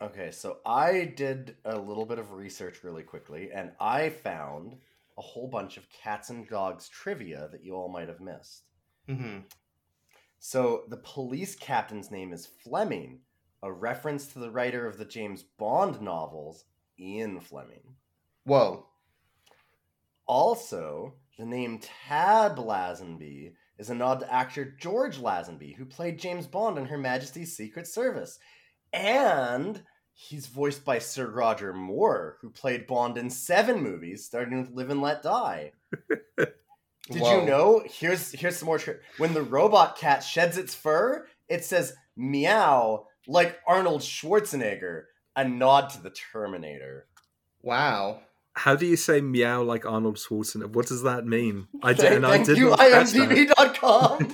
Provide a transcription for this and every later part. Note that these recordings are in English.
Okay, so I did a little bit of research really quickly, and I found a whole bunch of cats and dogs trivia that you all might have missed. Mm-hmm. So the police captain's name is Fleming, a reference to the writer of the James Bond novels, Ian Fleming. Whoa. Also, the name Tab Lazenby is a nod to actor George Lazenby, who played James Bond in Her Majesty's Secret Service. And he's voiced by Sir Roger Moore, who played Bond in seven movies, starting with Live and Let Die. Did Whoa. you know? Here's here's some more. Tri- when the robot cat sheds its fur, it says meow like Arnold Schwarzenegger, a nod to the Terminator. Wow. How do you say meow like Arnold Schwarzenegger? What does that mean? I Thank, and I thank did you, not catch that. IMDb.com.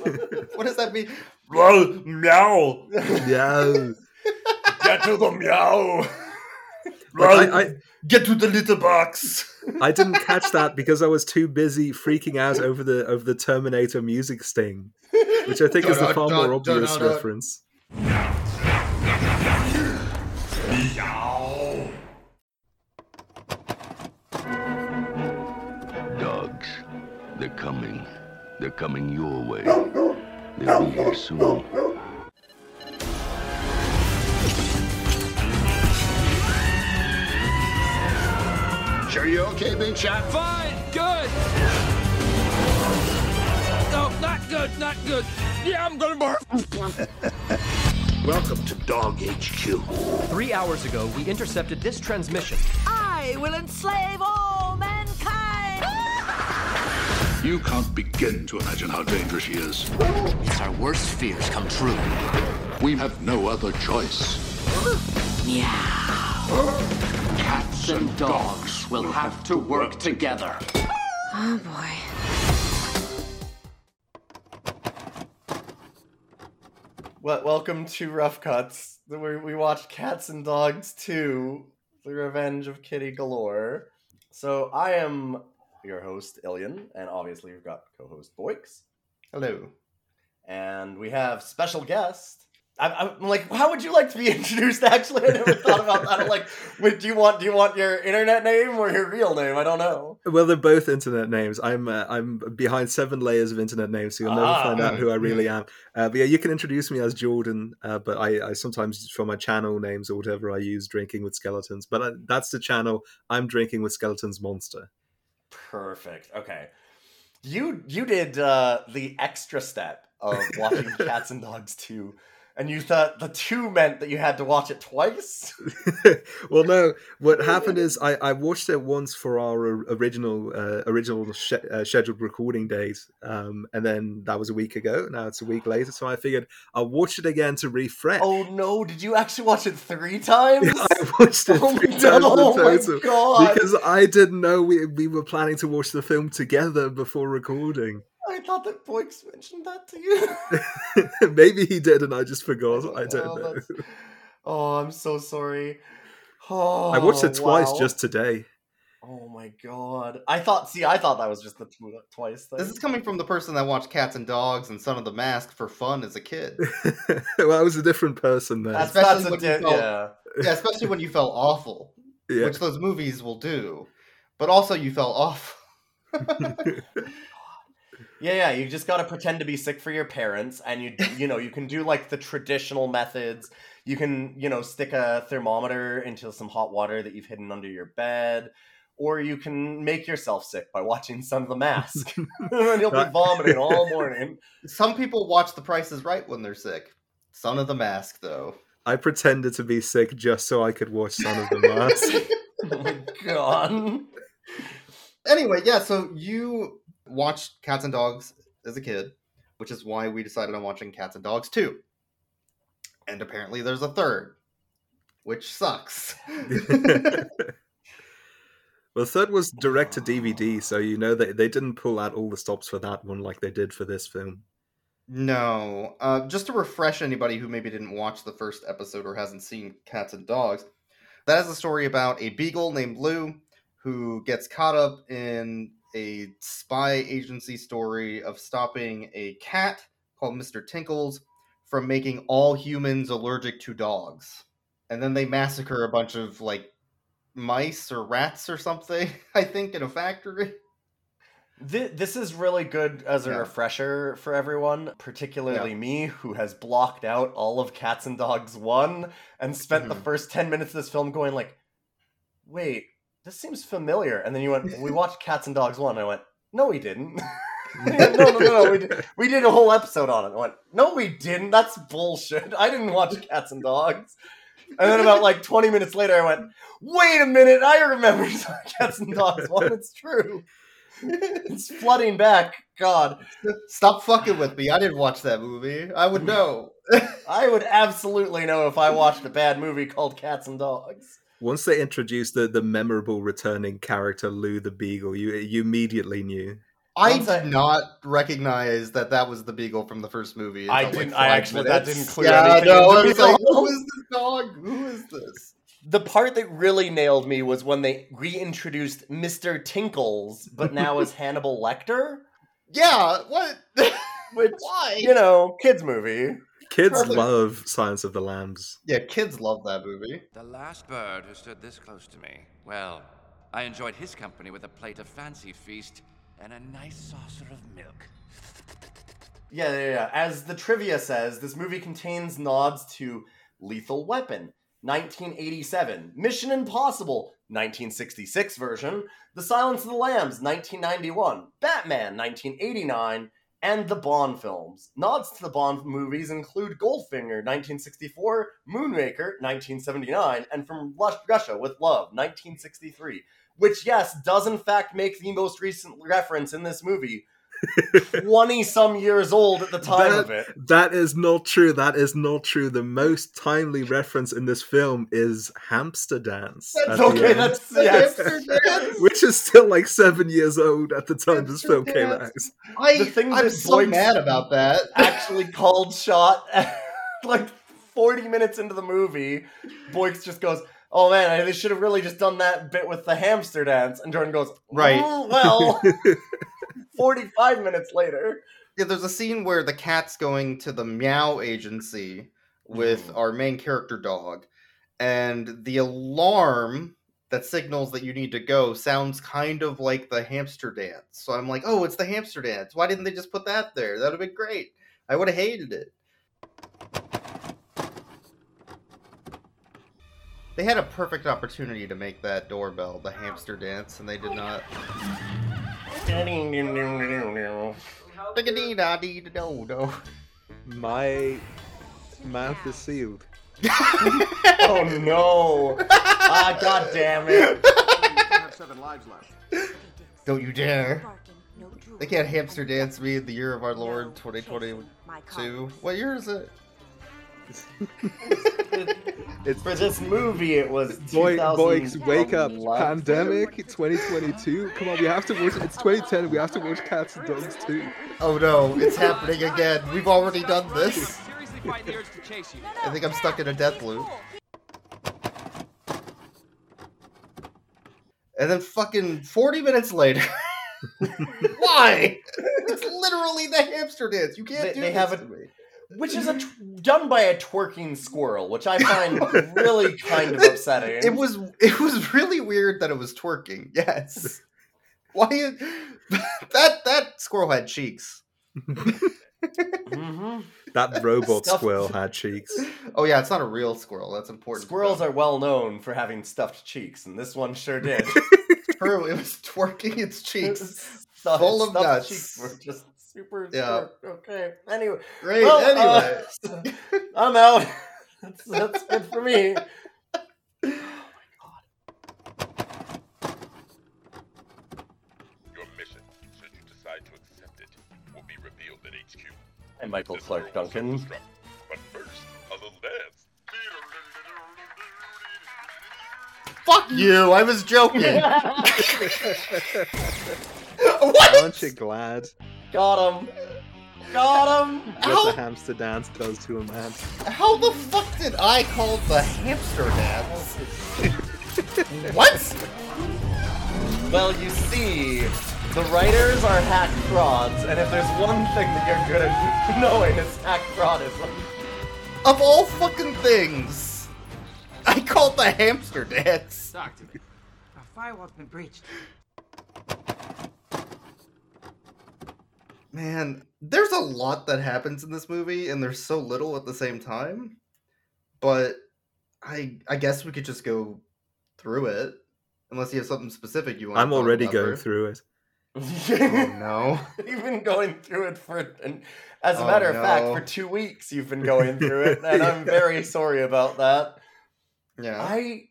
What does that mean? meow. Yeah. Get to the meow. Like, I, I, Get to the litter box. I didn't catch that because I was too busy freaking out over the over the Terminator music sting, which I think is the far more obvious reference. Dogs, they're coming. They're coming your way. They'll be here soon. Sure you okay, Big Shot? Fine, good. No, not good, not good. Yeah, I'm gonna barf. Welcome to Dog HQ. Three hours ago, we intercepted this transmission. I will enslave all mankind! You can't begin to imagine how dangerous she is. It's our worst fears come true. We have no other choice. Cats and dogs will have to work together. Oh boy. Well, welcome to Rough Cuts. We, we watched Cats and Dogs 2, The Revenge of Kitty Galore. So I am your host, Ilian, and obviously we've got co-host Boix. Hello. And we have special guest. I, I'm like, how would you like to be introduced? Actually, I never thought about that. I'm like, wait, do you want do you want your internet name or your real name? I don't know. Well, they're both internet names. I'm uh, I'm behind seven layers of internet names, so you'll never Ah. find out who I really am. Uh, but yeah, you can introduce me as Jordan. Uh, but I, I sometimes for my channel names or whatever I use drinking with skeletons. But uh, that's the channel I'm drinking with skeletons monster. Perfect. Okay. You you did uh, the extra step of watching Cats and Dogs 2, and you thought the two meant that you had to watch it twice? well, no. What happened is I, I watched it once for our original uh, original sh- uh, scheduled recording date, um, and then that was a week ago. Now it's a week later, so I figured I'll watch it again to refresh. Oh no, did you actually watch it three times? I watched it Oh three no, times in oh my total God. because I didn't know we we were planning to watch the film together before recording. I thought that Boix mentioned that to you. Maybe he did, and I just forgot. Oh, I Oh, don't know. that's- Oh, I'm so sorry. Oh, I watched it oh, twice wow. just today. Oh my god! I thought. See, I thought that was just the tw- twice thing. This is coming from the person that watched Cats and Dogs and Son of the Mask for fun as a kid. well, I was a different person then. That's, especially that's a when you di- felt- yeah. Yeah, especially when you felt awful, yeah. which those movies will do. But also, you felt awful. Yeah, yeah, you just gotta pretend to be sick for your parents, and you you know you can do like the traditional methods. You can you know stick a thermometer into some hot water that you've hidden under your bed, or you can make yourself sick by watching Son of the Mask, and you'll be vomiting all morning. Some people watch The Price is Right when they're sick. Son of the Mask, though. I pretended to be sick just so I could watch Son of the Mask. oh my god! Anyway, yeah, so you watched Cats and Dogs as a kid, which is why we decided on watching Cats and Dogs 2. And apparently there's a third, which sucks. well, third was direct to DVD, so you know they they didn't pull out all the stops for that one like they did for this film. no. Uh, just to refresh anybody who maybe didn't watch the first episode or hasn't seen Cats and Dogs, that is a story about a beagle named Lou who gets caught up in a spy agency story of stopping a cat called Mr. Tinkles from making all humans allergic to dogs. and then they massacre a bunch of like mice or rats or something. I think in a factory. This is really good as a Yeah. refresher for everyone, particularly me, who has blocked out all of Cats and Dogs 1 and spent the Mhm. first 10 minutes of this film going like, wait, this seems familiar. And then you went, we watched Cats and Dogs 1. And I went, no, we didn't. no, no, no, no. We did, we did a whole episode on it. I went, no, we didn't. That's bullshit. I didn't watch Cats and Dogs. And then about like 20 minutes later, I went, wait a minute. I remember Cats and Dogs 1. It's true. it's flooding back. God, Stop fucking with me. I didn't watch that movie. I would know. I would absolutely know if I watched a bad movie called Cats and Dogs. Once they introduced the, the memorable returning character Lou the Beagle, you you immediately knew. I did not recognize that that was the beagle from the first movie. I didn't- I five actually- that didn't clear yeah, anything no, I was like, who is this dog? Who is this? The part that really nailed me was when they reintroduced Mr. Tinkles, but now as Hannibal Lecter. Yeah, what? Which, Why? you know, kids movie. Kids Perfect. love Silence of the Lambs. Yeah, kids love that movie. The last bird who stood this close to me, well, I enjoyed his company with a plate of fancy feast and a nice saucer of milk. Yeah, yeah, yeah. As the trivia says, this movie contains nods to Lethal Weapon, 1987, Mission Impossible, 1966 version, The Silence of the Lambs, 1991, Batman, 1989, and the Bond films. Nods to the Bond movies include Goldfinger, 1964, Moonraker, 1979, and From Russia with Love, 1963. Which, yes, does in fact make the most recent reference in this movie 20 some years old at the time That- of it. That is not true. That is not true. The most timely reference in this film is Hamster Dance. That's okay, that's The yes. hamster dance? which is still like seven years old at the time this Hamster film came out. I, The thing I'm so Boyd's- mad about that. actually called shot like 40 minutes into the movie. Boyks just goes, Oh man, I- they should have really just done that bit with the hamster dance. And Jordan goes, Right. "Mm, well, 45 minutes later. Yeah, there's a scene where the cat's going to the meow agency with Mhm. our main character dog, and the alarm that signals that you need to go sounds kind of like the hamster dance. So I'm like, oh, it's the hamster dance. Why didn't they just put that there? That would have been great. I would have hated it. They had a perfect opportunity to make that doorbell the hamster dance, and they did not. Ding-a-dee-da-dee-da-do-do. My mouth is sealed. oh no. Ah, god damn it. have seven lives left. Don't you dare. They can't hamster dance me in the year of our Lord 2022. What year is it? It's For this movie, it was Boy, boys, wake up! Pandemic 2022. Come on, we have to watch. It's 2010. We have to watch Cats and Dogs too. Oh no, it's happening again. We've already done this. Seriously fight the urge to chase you. I think I'm stuck in a death loop. And then fucking 40 minutes later. Why? It's literally the hamster dance. You can't They- do they this have to me. Which is a t- done by a twerking squirrel, which I find really kind of upsetting. It was it was really weird that it was twerking. Yes. Why is- that that squirrel had cheeks. Mhm. That robot Stuffed- squirrel had cheeks. Oh yeah, it's not a real squirrel. That's important. Squirrels are well known for having stuffed cheeks, and this one sure did. true. It was twerking its cheeks. Stuffed- Full of nuts. cheeks were just super. Yeah. Yeah. Okay. Anyway, Great. Well, anyway. uh, I'm out. That's, that's good for me. Your mission, should you decide to accept it, will be revealed at HQ. And Michael This Clark Duncan. But first, a little dance. Fuck you. I was joking. what? Aren't you glad Got him. Got him. what How- the hamster dance does to a man? How the fuck did I call the hamster dance? what? Well, you see, the writers are hack frauds, and if there's one thing that you're good at knowing, it's hack fraudism. Of all fucking things. I called the hamster dance. Talk to me. A firewall's been breached. Man, there's a lot that happens in this movie, and there's so little at the same time. But I I guess we could just go through it, unless you have something specific you want. I'm already going through it. Oh no! You've been going through it for, and as a Oh, matter of fact, for two weeks you've been going through it, and I'm very sorry about that. Yeah. I,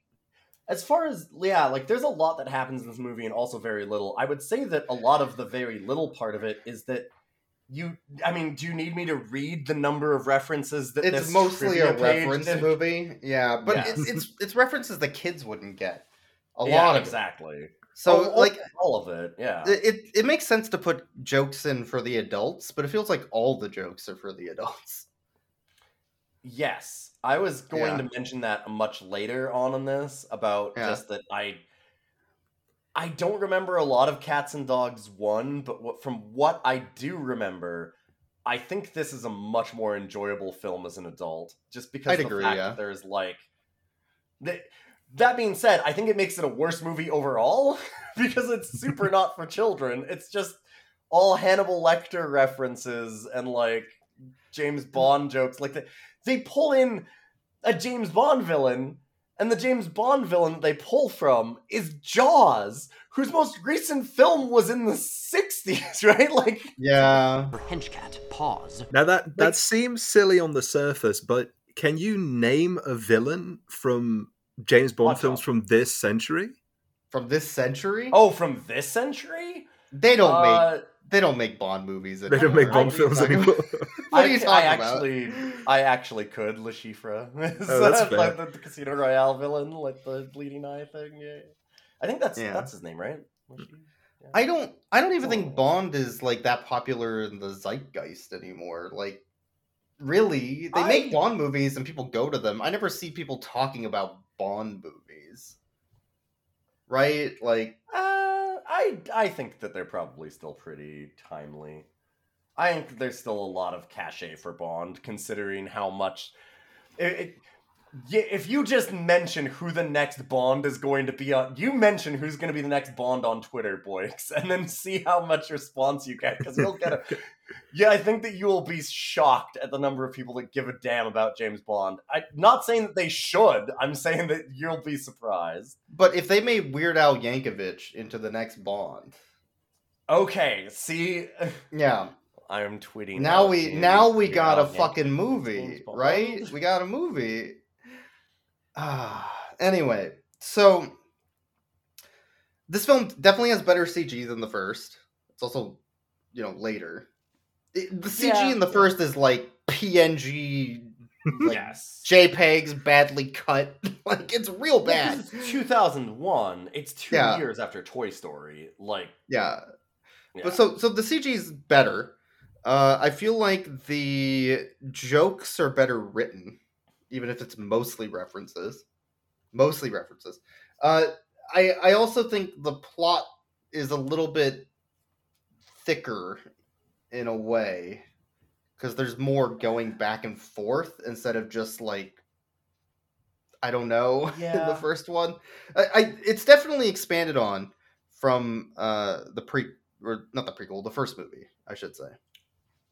as far as yeah, like there's a lot that happens in this movie, and also very little. I would say that a lot of the very little part of it is that you. I mean, do you need me to read the number of references that It's mostly a reference did? movie. Yeah, but Yeah. It's, it's it's references the kids wouldn't get. A Yeah, lot of it. exactly. So Oh, like all of it, yeah. it, it it makes sense to put jokes in for the adults, but it feels like all the jokes are for the adults. Yes, I was going Yeah. to mention that much later on in this about Yeah. just that I I don't remember a lot of Cats and Dogs 1, but what, from what I do remember, I think this is a much more enjoyable film as an adult just because I'd the agree, fact yeah. that there's like th- that being said, I think it makes it a worse movie overall because it's super not for children. It's just all Hannibal Lecter references and like James mm. Bond jokes. Like they, they pull in a James Bond villain, and the James Bond villain they pull from is Jaws, whose most recent film was in the 60s, right? Like Yeah. Henchcat, Paws. Now that that seems silly on the surface, but can you name a villain from James Bond films out. from this century? From this century? Oh, from this century? They don't Uh, make they don't make Bond movies. Anymore. They don't make Bond are films talking anymore. about? What are you I, talking I about? actually, I actually could Le Chiffre. Oh, that's like the, the Casino Royale villain, like the bleeding eye thing. Yeah, I think that's Yeah. that's his name, right? Le Chiffre? I don't I don't even Oh. think Bond is like that popular in the zeitgeist anymore. Like really, they make Bond movies and people go to them. I never see people talking about Bond movies. Right? Like Uh, I I think that they're probably still pretty timely. I think there's still a lot of cachet for Bond, considering how much. It, it, yeah, if you just mention who the next Bond is going to be on, you mention who's going to be the next Bond on Twitter, boys, and then see how much response you get, because you'll get a. Yeah, I think that you will be shocked at the number of people that give a damn about James Bond. I'm not saying that they should. I'm saying that you'll be surprised. but if they made Weird Al Yankovic into the next Bond. Okay, see, Yeah. I am tweeting. Now we now we got a fucking movie, right? We got a movie. Ah, anyway, so this film definitely has better CG than the first. It's also, you know, later. It- the CG Yeah. in the first is like PNG, like yes. JPEGs badly cut. like it's real bad. bad. 'cause it's 2001. It's two Yeah. years after Toy Story. Like, Yeah, yeah. But so so the CG is better. Uh, I feel like the jokes are better written, even if it's mostly references. Mostly references. Uh, I I also think the plot is a little bit thicker in a way because there's more going back and forth instead of just like I don't know in the first one. I, I it's definitely expanded on from uh the pre or not the prequel, the first movie, I should say.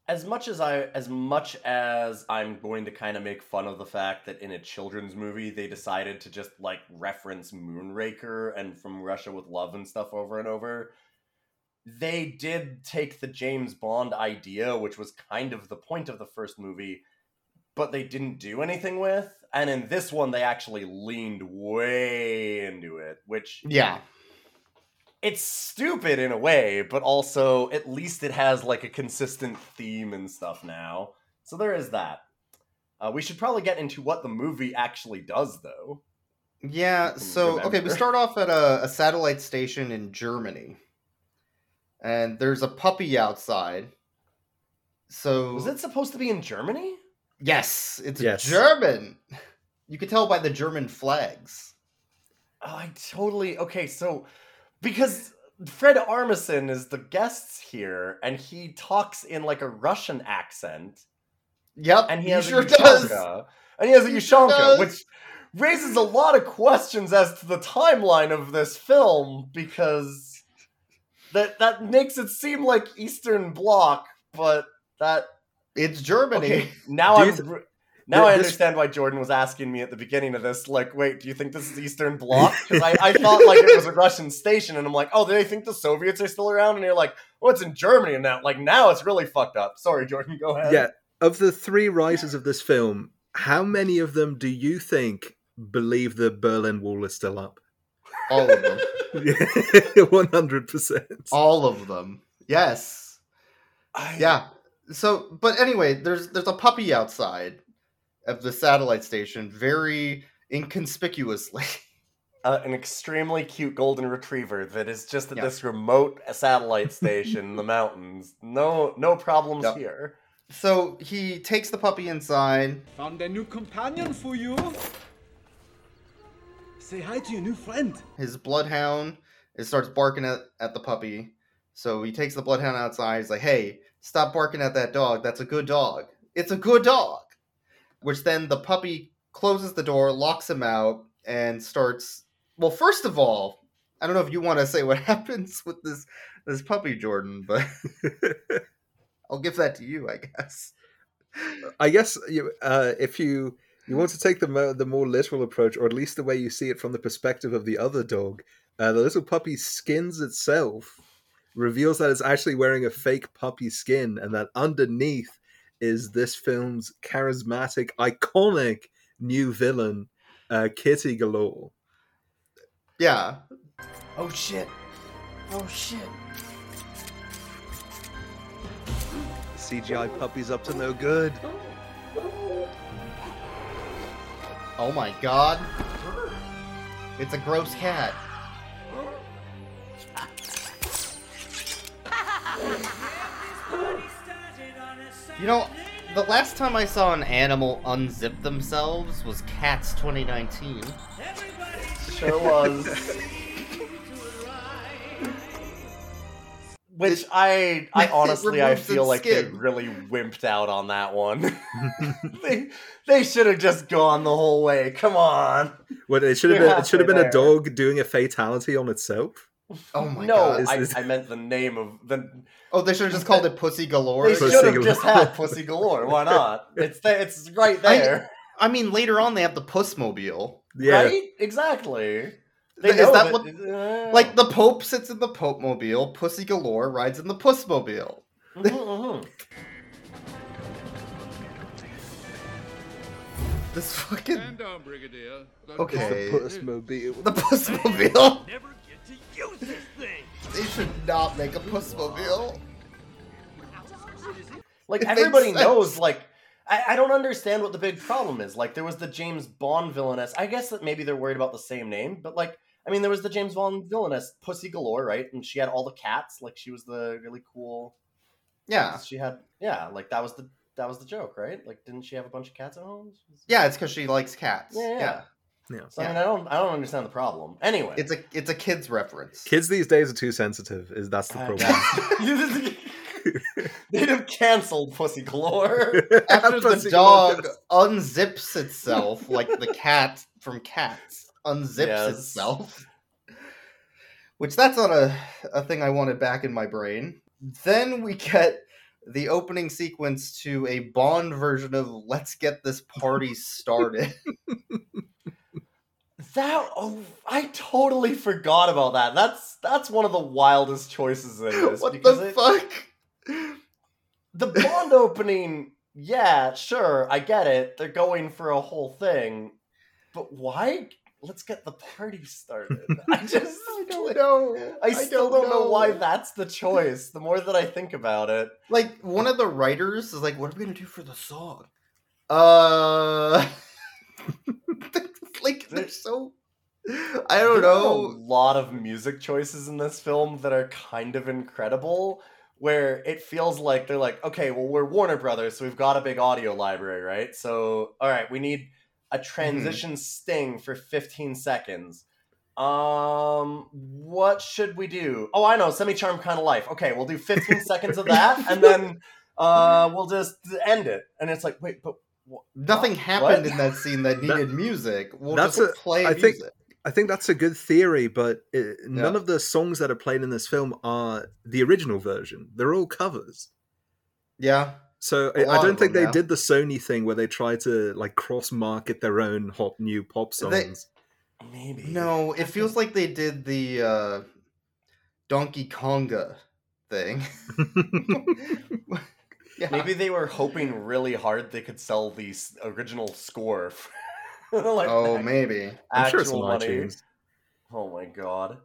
As much as I, as much as I'm going to kind of make fun of the fact that in a children's movie they decided to just like reference Moonraker and From Russia with Love and stuff over and over. They did take the James Bond idea, which was kind of the point of the first movie, but they didn't do anything with. And in this one, they actually leaned way into it, which Yeah. It's stupid in a way, but also at least it has like a consistent theme and stuff now. So there is that. Uh, we should probably get into what the movie actually does, though. Yeah, can so okay, we start off at a, a satellite station in Germany. And there's a puppy outside. So Was it supposed to be in Germany? Yes, it's Yes. German. You can tell by the German flags. Oh, I totally okay. So because Fred Armisen is the guest here, and he talks in like a Russian accent, Yep, and he, he has sure a does. Ushanka, and he has a He sure Ushanka, which raises a lot of questions as to the timeline of this film because that that makes it seem like Eastern Bloc, but that it's Germany. Okay, now Do I'm you th- re- now I understand why Jordan was asking me at the beginning of this. Like, wait, do you think this is Eastern Bloc? Because I, I thought like it was a Russian station, and I'm like, oh, do they think the Soviets are still around? And you're like, well, it's in Germany and now. Like now, it's really fucked up. Sorry, Jordan, go ahead. Yeah, of the three writers of this film, how many of them do you think believe the Berlin Wall is still up? All of them. One hundred percent. All of them. Yes. I- Yeah. So, but anyway, there's there's a puppy outside of the satellite station, very inconspicuously. uh, an extremely cute golden retriever that is just at Yeah. this remote satellite station in the mountains. No, no problems Yep. here. So he takes the puppy inside. Found a new companion for you. Say hi to your new friend. His bloodhound it starts barking at, at the puppy. So he takes the bloodhound outside. He's like, "Hey, stop barking at that dog. That's a good dog. It's a good dog." Which then the puppy closes the door, locks him out, and starts. Well, first of all, I don't know if you want to say what happens with this this puppy, Jordan, but I'll give that to you, I guess. I guess you, uh, if you you want to take the mo- the more literal approach, or at least the way you see it from the perspective of the other dog, uh, the little puppy skins itself, reveals that it's actually wearing a fake puppy skin, and that underneath is this film's charismatic, iconic new villain, uh, Kitty Galore. Yeah. Oh shit! Oh shit! CGI puppy's up to no good. Oh my god. It's a gross cat. You know, the last time I saw an animal unzip themselves was Cats 2019. Sure was. Which I, I honestly, I feel its like they really wimped out on that one. they they should have just gone the whole way. Come on. Well, it should have been it should have been halfway a dog doing a fatality on itself. Oh my no, god. Is I, this- I meant the name of the. Oh, they should have just called it Pussy Galore. They should have just had Pussy Galore. Why not? It's there. It's right I- there. I mean, later on they have the Pussmobile. Yeah, Right? Exactly. They Is know that that- what- uh, Like the Pope sits in the Pope Mobile, Pussy Galore rides in the Pussmobile. mhm, mhm. This fucking Stand down, Brigadier. The Okay. dog Puss is- Mobile. the Pussmobile. Never get to use this thing. They should not make a Pussmobile. Like It everybody knows, like I, I don't understand what the big problem is. Like there was the James Bond villainess. I guess that maybe they're worried about the same name, but like I mean there was the James Bond villainess, Pussy Galore, right? And she had all the cats. Like she was the really cool. Yeah, She had yeah, like that was the that was the joke, right? Like didn't she have a bunch of cats at home? yeah, it's because she likes cats. Yeah, yeah. Yeah. So I mean I don't I don't understand the problem. Anyway, It's a it's a kids reference. Kids these days are too sensitive. Is that's the Uh, problem? They'd have canceled Pussy Galore. After the Pussy dog Galore. unzips itself, like the cat from Cats unzips Yes. itself. Which that's not a, a thing I wanted back in my brain. Then we get the opening sequence to a Bond version of Let's Get This Party Started. That oh, I totally forgot about that. That's that's one of the wildest choices in this. what the it- fuck? the Bond opening, yeah, sure, I get it. They're going for a whole thing, but why? Let's get the party started. I just I don't know. I still don't, know. why that's the choice. The more that I think about it, Like one of the writers is like, "What are we gonna do for the song?" Uh, like they're so. I don't there are a lot of music choices in this film that are kind of incredible. Where it feels like they're like, okay, well, we're Warner Brothers, so we've got a big audio library, right? So, all right, we need a transition sting for 15 seconds. Um, what should we do? Oh, I know, semi charm kind of life. Okay, we'll do 15 seconds of that, and then uh, we'll just end it. And it's like, wait, but Nothing happened What? in that scene that needed music. We'll that's just a- play I music. think- I think that's a good theory, but it, none Yeah. of the songs that are played in this film are the original version. They're all covers. yeah. So A I, lot I don't think them, they yeah. did the Sony thing where they try to like cross market their own hot new pop They- songs. Maybe. No, it feels like they did the uh, Donkey Konga thing. yeah. Maybe they were hoping really hard they could sell the original score. Like, Oh, ac- maybe. I'm sure it's actual on money. iTunes. Oh my god.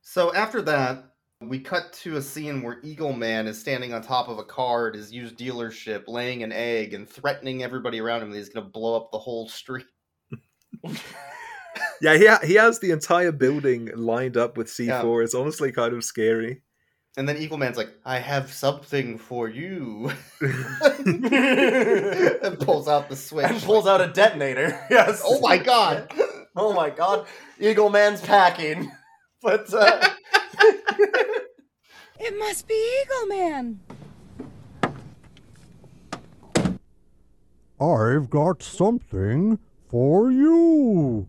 So after that, we cut to a scene where Eagle Man is standing on top of a car at his used dealership, laying an egg and threatening everybody around him that he's going to blow up the whole street. Yeah, he ha- he has the entire building lined up with C4. Yeah. It's honestly kind of scary. And then Eagle Man's like, I have something for you. and and pulls out the switch. And pulls out a detonator. Yes. Oh my god. Oh my god. Eagle Man's packing. But uh, It must be Eagle Man. I've got something for you.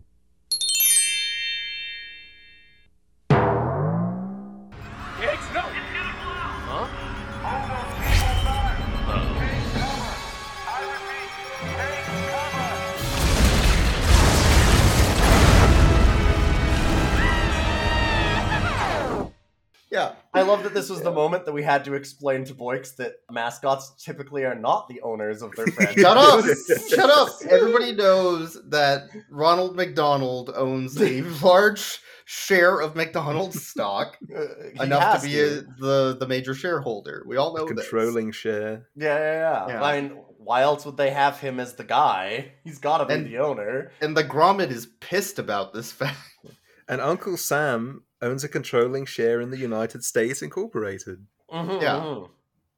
I love that this was the moment that we had to explain to Boyks that mascots typically are not the owners of their franchise. Shut up! Shut up! Everybody knows that Ronald McDonald owns a large share of McDonald's stock, Uh, enough to be a, the the major shareholder. We all know this. Controlling share. Yeah, yeah, yeah, Yeah. I mean, why else would they have him as the guy? He's got to be And- the owner. And the Grimace is pissed about this fact. And Uncle Sam owns a controlling share in the United States Incorporated. Mhm, Yeah. mhm.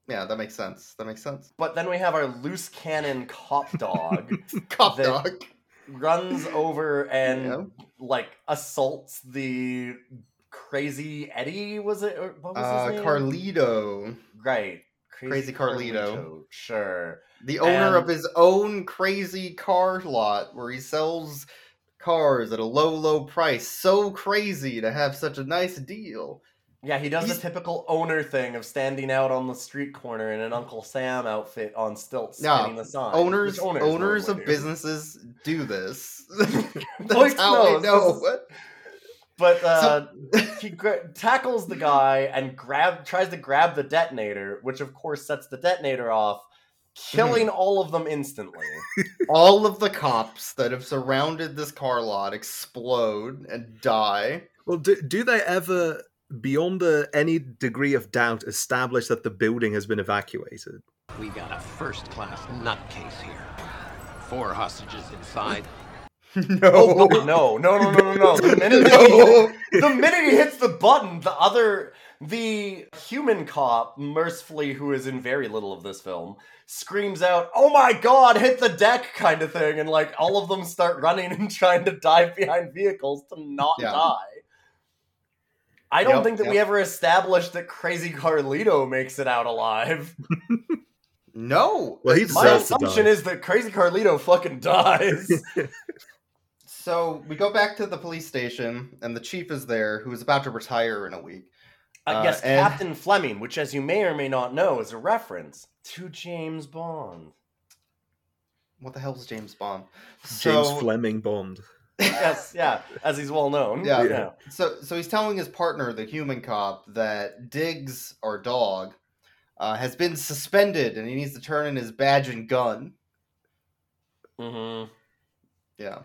Yeah, that makes sense. That makes sense. But then we have our loose cannon cop dog Cop that dog. runs over and Yeah. like assaults the crazy Eddie. Was it? Or what was Uh, his name? Carlito, Right. Crazy Carlito. Sure. the owner of his own crazy car lot where he sells cars at a low, low price. So crazy to have such a nice deal. Yeah, he does He's- the typical owner thing of standing out on the street corner in an Uncle Sam outfit on stilts, Yeah, spinning the sign. Owners, owners, owners, of do. businesses do this. That's how I know. But uh, he gra- tackles the guy and grab tries to grab the detonator, which of course sets the detonator off, killing mm-hmm. all of them instantly. All of the cops that have surrounded this car lot explode and die. Well, do, do they ever, beyond a, any degree of doubt, establish that the building has been evacuated? We got a first class nutcase here. Four hostages inside. no. Oh, no, no, no, no, no, no. The minute, No. he, the minute he hits the button, the other, the human cop, mercifully, who is in very little of this film, screams out, "Oh my god, hit the deck!" kind of thing, and like all of them start running and trying to dive behind vehicles to not Yeah. die. I don't Yep, think that we ever established that Crazy Carlito makes it out alive. No. Well, he It's- My assumption is that Crazy Carlito fucking dies. So we go back to the police station, and the chief is there, who is about to retire in a week. Uh, Uh, yes, and- Captain Fleming, which, as you may or may not know, is a reference to James Bond. What the hell is James Bond? James So- Fleming Bond. yes, yeah, as he's well known. Yeah. yeah. So, so he's telling his partner, the human cop, that Diggs, our dog, uh, has been suspended, and he needs to turn in his badge and gun. Mm-hmm. Yeah.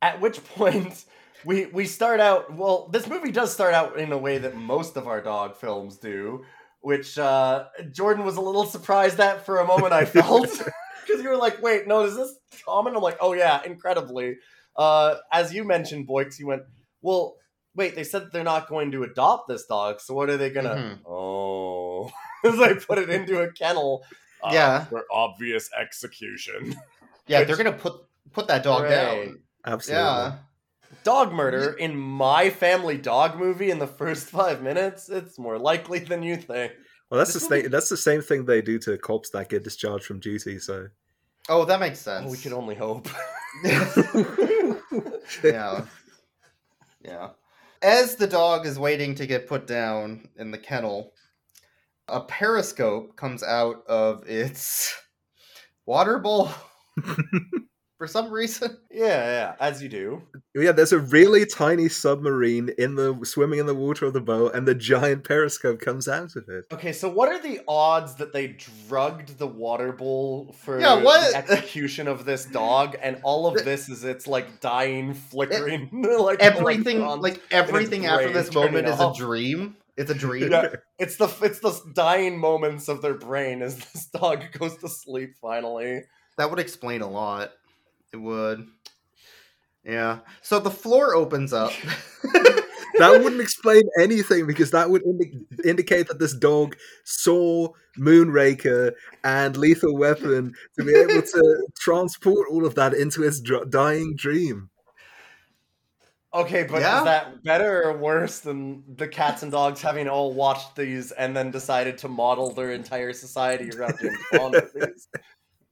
At which point, we we start out. Well, this movie does start out in a way that most of our dog films do, which uh, Jordan was a little surprised at for a moment. I felt because you were like, "Wait, no, is this common?" I'm like, "Oh yeah, incredibly." Uh, as you mentioned, Boyks, you went, "Well, wait, they said they're not going to adopt this dog, so what are they gonna?" Mhm. Oh, as I put it into a kennel. uh, Yeah. for obvious execution. Yeah, Which- they're gonna put put that dog Right. down. Absolutely. Yeah. Dog murder in my family dog movie in the first five minutes it's more likely than you think Well, that's the This same. movie- That's the same thing they do to cops that get discharged from duty. So Oh, that makes sense. Oh, we can only hope. yeah. Yeah. As the dog is waiting to get put down in the kennel, a periscope comes out of its water bowl for some reason. Yeah, yeah, as you do. Yeah, there's a really tiny submarine in the swimming in the water of the boat, and the giant periscope comes out of it. Okay, so what are the odds that they drugged the water bowl for Yeah, what? the execution of this dog, and all of this is it's like dying, flickering, like everything electrons like in its everything after this moment is a dream. It's a dream. Yeah, it's the it's the dying moments of their brain as this dog goes to sleep finally. That would explain a lot. It would. Yeah. So the floor opens up. That wouldn't explain anything because that would indi- indicate that this dog saw Moonraker and Lethal Weapon to be able to transport all of that into his dr- dying dream. Okay, but Yeah. is that better or worse than the cats and dogs having all watched these and then decided to model their entire society around James Bond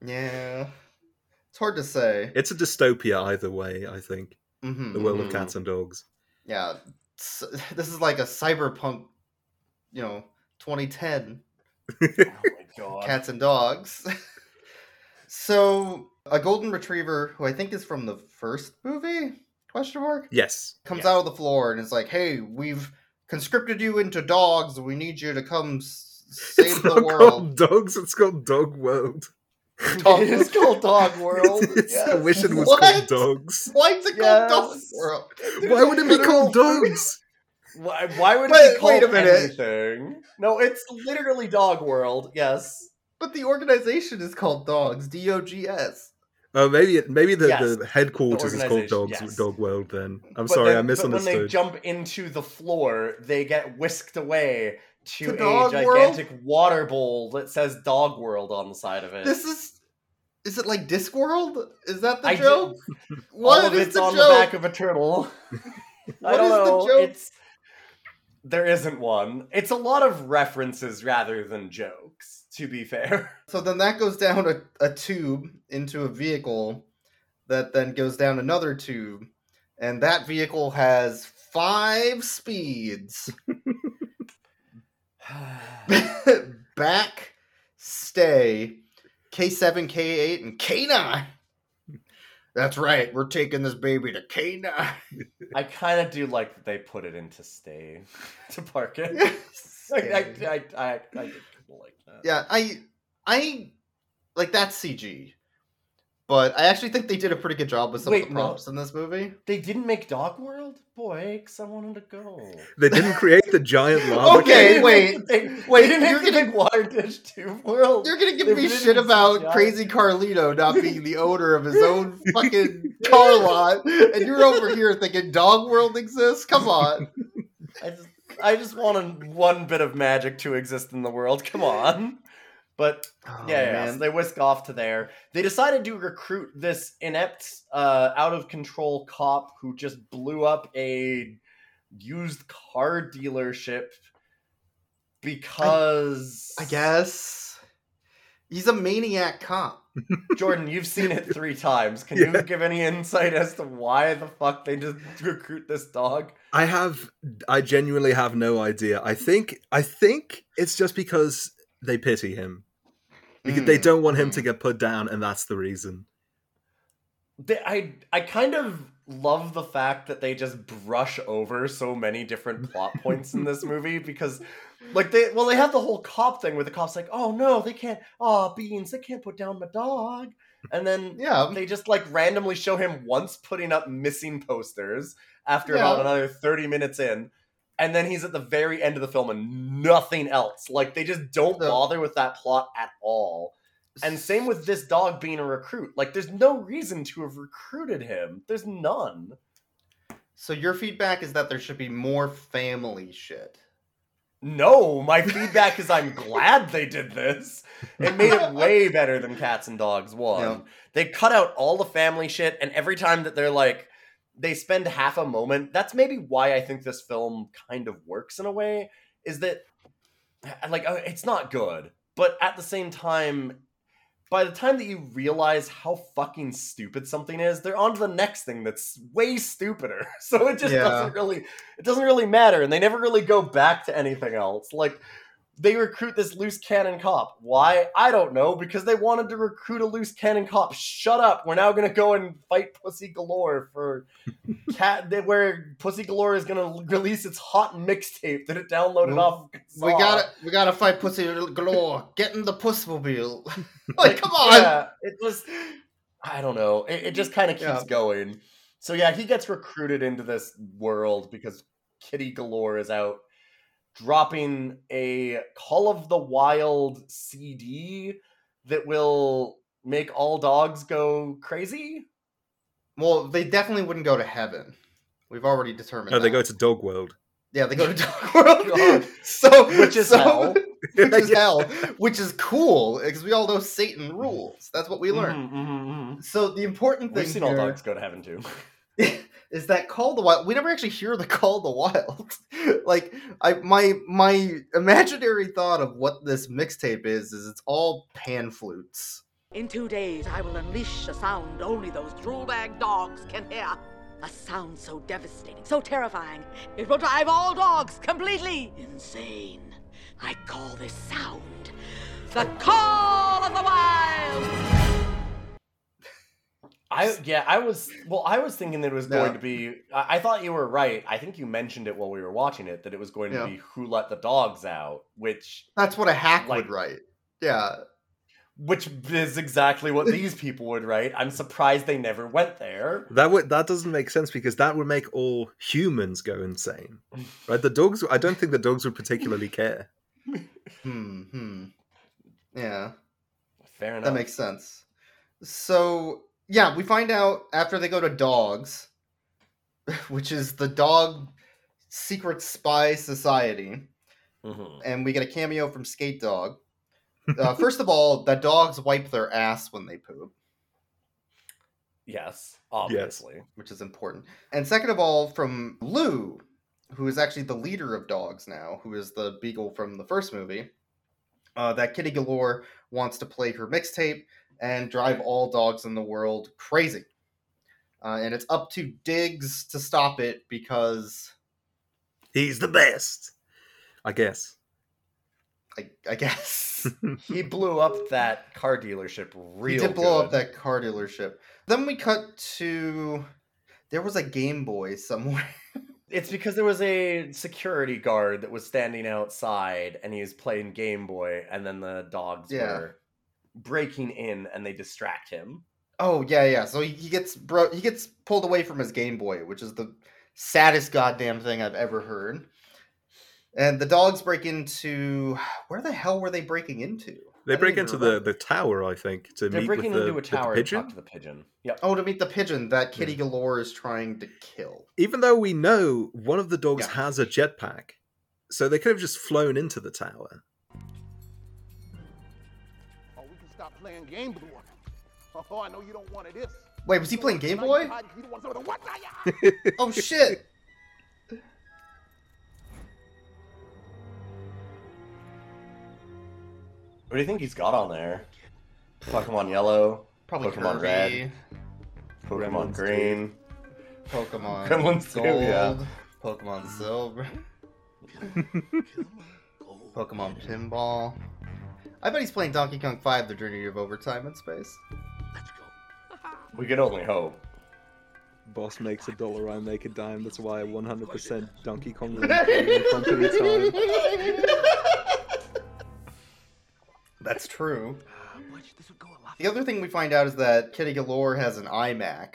yeah. It's hard to say. It's a dystopia either way, I think. Mhm, The world of mhm. cats and dogs. Yeah. This is like a cyberpunk, you know, 2010 Oh God. cats and dogs. so a golden retriever who I think is from the first movie question mark Yes. comes out of the floor and is like, "Hey, we've conscripted you into dogs. We need you to come save It's the not world." called dogs, it's called Dog World. Dog it is called Dog World. It's- yes. I wish it was What? called Dogs. Why is it Yes. called Dog World? Why would it be called Dogs? Why, why would Wait- it be called wait a minute. anything? No, it's literally Dog World. Yes. But the organization is called Dogs. D O G S. Oh, maybe it, maybe the, Yes, the headquarters the is called Dogs yes. Dog World. Then I'm But sorry, then- I But when they jump into the floor, they get whisked away to, To a Dog World? gigantic water bowl that says Dog World on the side of it. This is. Is it like Discworld? Is that the I joke? What of is it's the on joke? the back of a turtle. I don't is the joke? It's there isn't one. It's a lot of references rather than jokes. To be fair. So then that goes down a, a tube into a vehicle that then goes down another tube. And that vehicle has five speeds. Back, stay, K7, K8, and K9. That's right, we're taking this baby to K9. I kind of do like that they put it into stay to park it. I, I, I, I, I like that. yeah, I I like that's CG. But I actually think they did a pretty good job with some Wait, of the no. props in this movie. They didn't make Dog World? Boy, because I wanted to go. They didn't create the giant lava. Okay, cave. wait. They, Wait, they didn't you're make gonna- big water dish tube world. You're gonna give They me shit about CGI. Crazy Carlito not being the owner of his own fucking car lot, and you're over here thinking Dog World exists? Come on. I just, I just wanted one bit of magic to exist in the world. Come on. But Oh, yeah, man. so they whisk off to there. They decided to recruit this inept, uh, out of control cop who just blew up a used car dealership because I guess he's a maniac cop. Jordan, you've seen it three times. Can Yeah. you give any insight as to why the fuck they just recruit this dog? I have, I genuinely have no idea. I think, I think it's just because they pity him. Because they Mm, don't want him to get put down, and that's the reason. They, I I kind of love the fact that they just brush over so many different plot points in this movie because like they well they have the whole cop thing where the cop's like oh no they can't oh beans they can't put down my dog and then Yeah. they just like randomly show him once putting up missing posters after Yeah. about another 30 minutes in and then he's at the very end of the film and nothing else like they just don't So- bother with that plot at all and same with this dog being a recruit. Like, there's no reason to have recruited him. There's none. So your feedback is that there should be more family shit. No, my feedback is I'm glad they did this. It made it way better than Cats and Dogs 1. Yeah. They cut out all the family shit, and every time that they're like, they spend half a moment. That's maybe why I think this film kind of works in a way, is that, like, uh, it's not good, but at the same time, by the time that you realize how fucking stupid something is, they're on to the next thing that's way stupider. So it just Yeah. doesn't really it doesn't really matter, and they never really go back to anything else. Like they recruit this loose cannon cop. Why? I don't know. Because they wanted to recruit a loose cannon cop. Shut up. We're now gonna go and fight Pussy Galore for cat. Where Pussy Galore is gonna release its hot mixtape that it downloaded off. We gotta we gotta fight Pussy Galore. Get in the pussmobile. like, come on. Yeah, it was. I don't know. It, it just kind of keeps Yeah. going. So yeah, he gets recruited into this world because Kitty Galore is out dropping a Call of the Wild CD that will make all dogs go crazy. Well, they definitely wouldn't go to heaven. We've already determined. No, they go to Dog World. Yeah, they go to Dog World. So, Which is so- hell. Which is hell. Which is cool because we all know Satan rules. That's what we learn. Mhm, mhm, mhm. So the important thing We've seen all dogs go to heaven too. Is that Call the Wild. We never actually hear the Call the Wild. like I my my imaginary thought of what this mixtape is is it's all pan flutes. In two days, I will unleash a sound only those drool bag dogs can hear. A sound so devastating, so terrifying, it will drive all dogs completely insane. I call this sound the Call of the Wild. I yeah, I was well. I was thinking that it was Yeah. going to be. I, I thought you were right. I think you mentioned it while we were watching it that it was going Yeah. to be "Who Let the Dogs Out," which That's what a hack Like- would write. Yeah. which is exactly what these people would write. I'm surprised they never went there. That would that doesn't make sense because that would make all humans go insane, right? The dogs. I don't think the dogs would particularly care. Hmm. Hmm. Yeah. Fair enough. That makes sense. So yeah, we find out after they go to dogs, which is the dog secret spy society, Mhm. and we get a cameo from Skate Dog. Uh, first of all, the dogs wipe their ass when they poop, Yes, obviously. which is important. And second of all, from Lou, who is actually the leader of dogs now, who is the beagle from the first movie, uh, that Kitty Galore wants to play her mixtape and drive all dogs in the world crazy. Uh, and it's up to Diggs to stop it because He's the best, I guess. I, I guess He blew up that car dealership real. he did blow up that car dealership. Then we cut to there was a Game Boy somewhere. It's because there was a security guard that was standing outside and he was playing Game Boy, and then the dogs Yeah. were breaking in and they distract him. Oh yeah, yeah. So he, he gets bro he gets pulled away from his Game Boy, which is the saddest goddamn thing I've ever heard. And the dogs break into where the hell were they breaking into? They I break into the, the tower, I think, to They're meet breaking with the, into a with the tower to pigeon. talk to the pigeon. Yep. Oh, to meet the pigeon that Hmm. Kitty Galore is trying to kill. Even though we know one of the dogs Yeah. has a jetpack, so they could have just flown into the tower. Playing Game Boy. Oh, I know you don't want it this. Wait, was he playing Game Boy? You don't want some of the what? Yeah. Oh shit! What do you think he's got on there? Pokemon Yellow, Probably Pokemon Kirby, Red, Pokemon Gremlins Green. Pokemon Gremlins too, Gold, yeah. Pokemon Silver, Pokemon Pinball. I bet he's playing Donkey Kong 5: The Journey of Overtime in Space. We can only hope. Boss makes a dollar, I make a dime. That's why 100% Donkey Kong runs Donkey the time. That's true. The other thing we find out is that Kitty Galore has an iMac.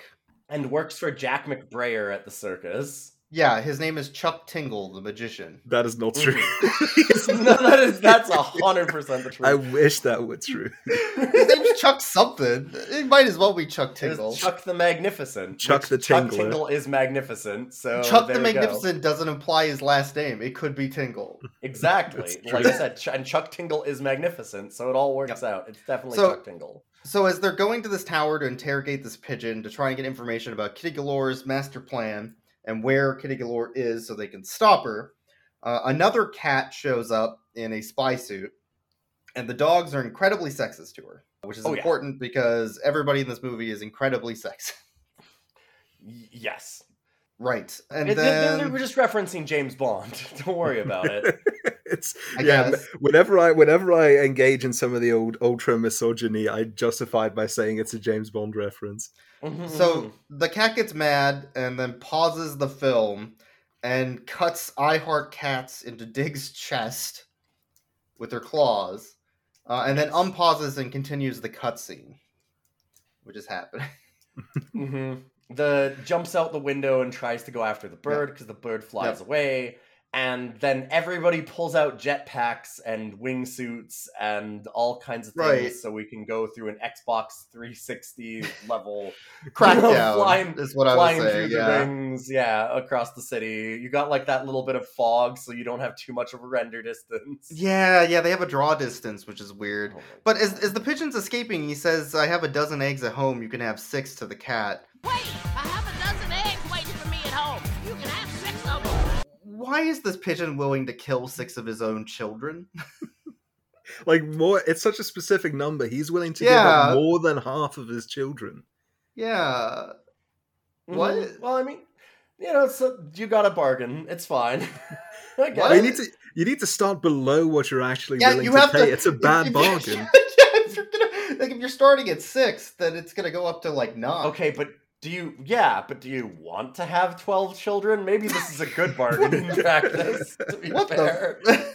And works for Jack McBrayer at the circus. Yeah, his name is Chuck Tingle, the magician. That is not true. Mm-hmm. no, that is that's a hundred percent the truth. I wish that were true. His name's Chuck something. It might as well be Chuck Tingle. Chuck the Magnificent. Chuck which the Chuck Tingle eh? is magnificent. So Chuck there the we go. Magnificent doesn't imply his last name. It could be Tingle. Exactly. Like. I said, Ch- and Chuck Tingle is magnificent, so it all works out. It's definitely So- Chuck Tingle. So as they're going to this tower to interrogate this pigeon to try and get information about Kitty Galore's master plan and where Kitty Galore is so they can stop her, uh, another cat shows up in a spy suit, and the dogs are incredibly sexist to her. which is Oh, yeah. important because everybody in this movie is incredibly sexy. Yes. Right. And It- they- they- then were just referencing James Bond. Don't worry about it. it's I yeah. guess. Whenever I whenever I engage in some of the old ultra misogyny, I justify it by saying it's a James Bond reference. Mm-hmm, So the cat gets mad and then pauses the film and cuts I Heart Cats into Diggs' chest with her claws, uh, and then unpauses and continues the cutscene, which is happening. hmm The jumps out the window and tries to go after the bird because the bird flies Yep. away, and then everybody pulls out jetpacks and wingsuits and all kinds of things, Right. so we can go through an Xbox 360 level Crackdown flying, is what I was saying, through yeah. the wings, yeah, across the city. You got like that little bit of fog, so you don't have too much of a render distance. Yeah, yeah, they have a draw distance, which is weird. Oh But as, as the pigeon's escaping, he says, I have a dozen eggs at home, you can have six to the cat. Wait, Why is this pigeon willing to kill six of his own children? Like more, it's such a specific number. He's willing to give up more than half of his children. yeah. What? Mhm. Well, I mean, you know, so you got a bargain. It's fine. I get What? Well, you need to you need to start below what you're actually Yeah, willing you to have pay. to. It's a if- bad if- bargain. yeah, if you're gonna, like if you're starting at six, then it's gonna go up to like nine. Okay, but do you? Yeah, but do you want to have twelve children? Maybe this is a good bargain in practice. To be What fair, the?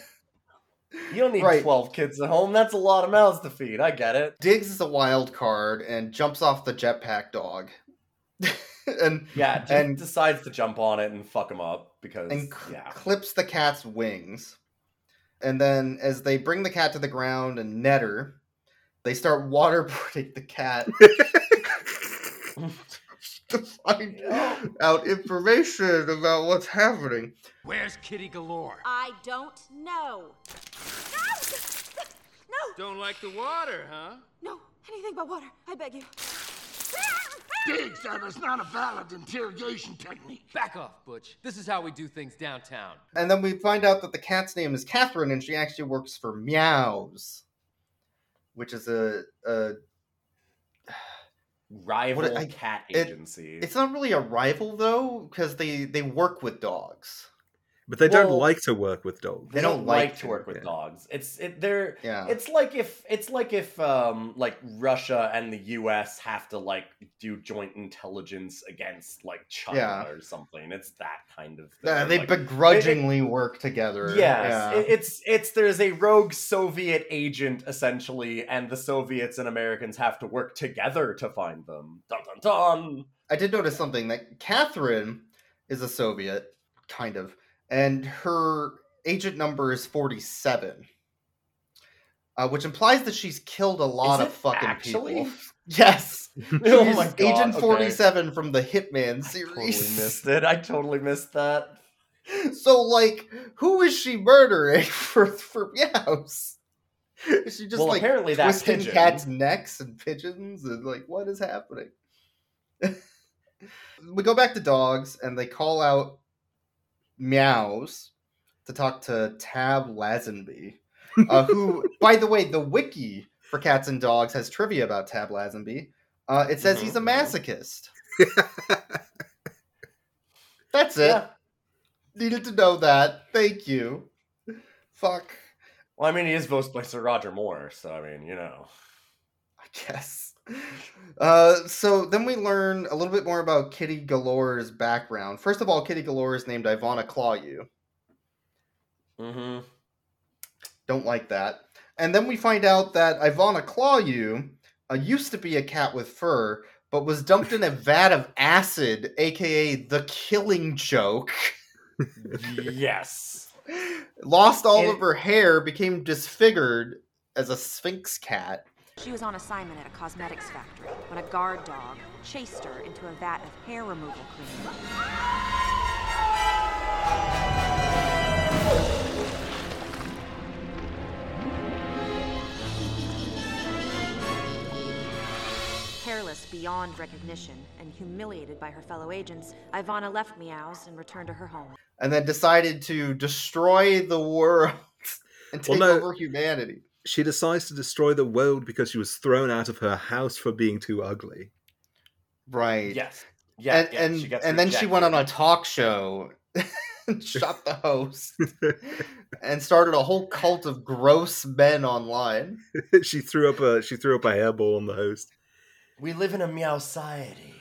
you don't need Right. twelve kids at home. That's a lot of mouths to feed. I get it. Diggs is a wild card and jumps off the jetpack dog, and Yeah, And- decides to jump on it and fuck him up because and c- yeah. clips the cat's wings. And then, as they bring the cat to the ground and net her, they start waterboarding the cat to find out information about what's happening. Where's Kitty Galore? I don't know. No. Don't like the water, huh? No, anything but water. I beg you. Diggs, that is not a valid interrogation technique. Back off, Butch. This is how we do things downtown. And then we find out that the cat's name is Catherine, and she actually works for Meows, which is a, a Rival I- cat it- agency. it's not really a rival though, because they they work with dogs. But they don't like to work with dogs. they They don't, don't like, like to to, work with yeah. dogs. It's it they're Yeah. it's like if it's like if um like Russia and the US have to like do joint intelligence against like China Yeah. or something. It's that kind of thing. Yeah, they Like, begrudgingly work together. Yes, yeah. it- it's it's there's a rogue Soviet agent essentially, and the Soviets and Americans have to work together to find them. Dun dun dun. I did notice something that Catherine is a Soviet, kind of, and her agent number is 47. Uh, which implies that she's killed a lot Is of it fucking actually? people. Yes. Oh my God, Agent okay. 47 from the Hitman series. Totally missed it. I totally missed that. So, like, who is she murdering for for meows? Is she just Well, like apparently that twisting pigeon- cats' necks and pigeons and like what is happening? we go back to dogs and they call out meows to talk to Tab Lazenby, uh, who, by the way, the wiki for cats and dogs has trivia about Tab Lazenby. Uh, it says he's a masochist. That's it. Yeah. Needed to know that. Thank you. Fuck. Well, I mean, he is voiced by Sir Roger Moore, so I mean, you know. I guess. Uh, so then we learn a little bit more about Kitty Galore's background. First of all, Kitty Galore is named Ivana Clawyu. Mm-hmm. Don't like that. And then we find out that Ivana Clawyu uh, used to be a cat with fur, but was dumped in a vat of acid, aka the killing joke. yes. Lost all And- of her hair, became disfigured as a sphynx cat. She was on assignment at a cosmetics factory when a guard dog chased her into a vat of hair removal cream. Careless beyond recognition and humiliated by her fellow agents, Ivana left Meows and returned to her home. and then decided to destroy the world and Well, take no. over humanity. She decides to destroy the world because she was thrown out of her house for being too ugly. Right. Yes. Yeah. and yeah, and, she gets and then she went on a talk show shot the host and started a whole cult of gross men online. she threw up a she threw up a hairball on the host. We live in a meow society.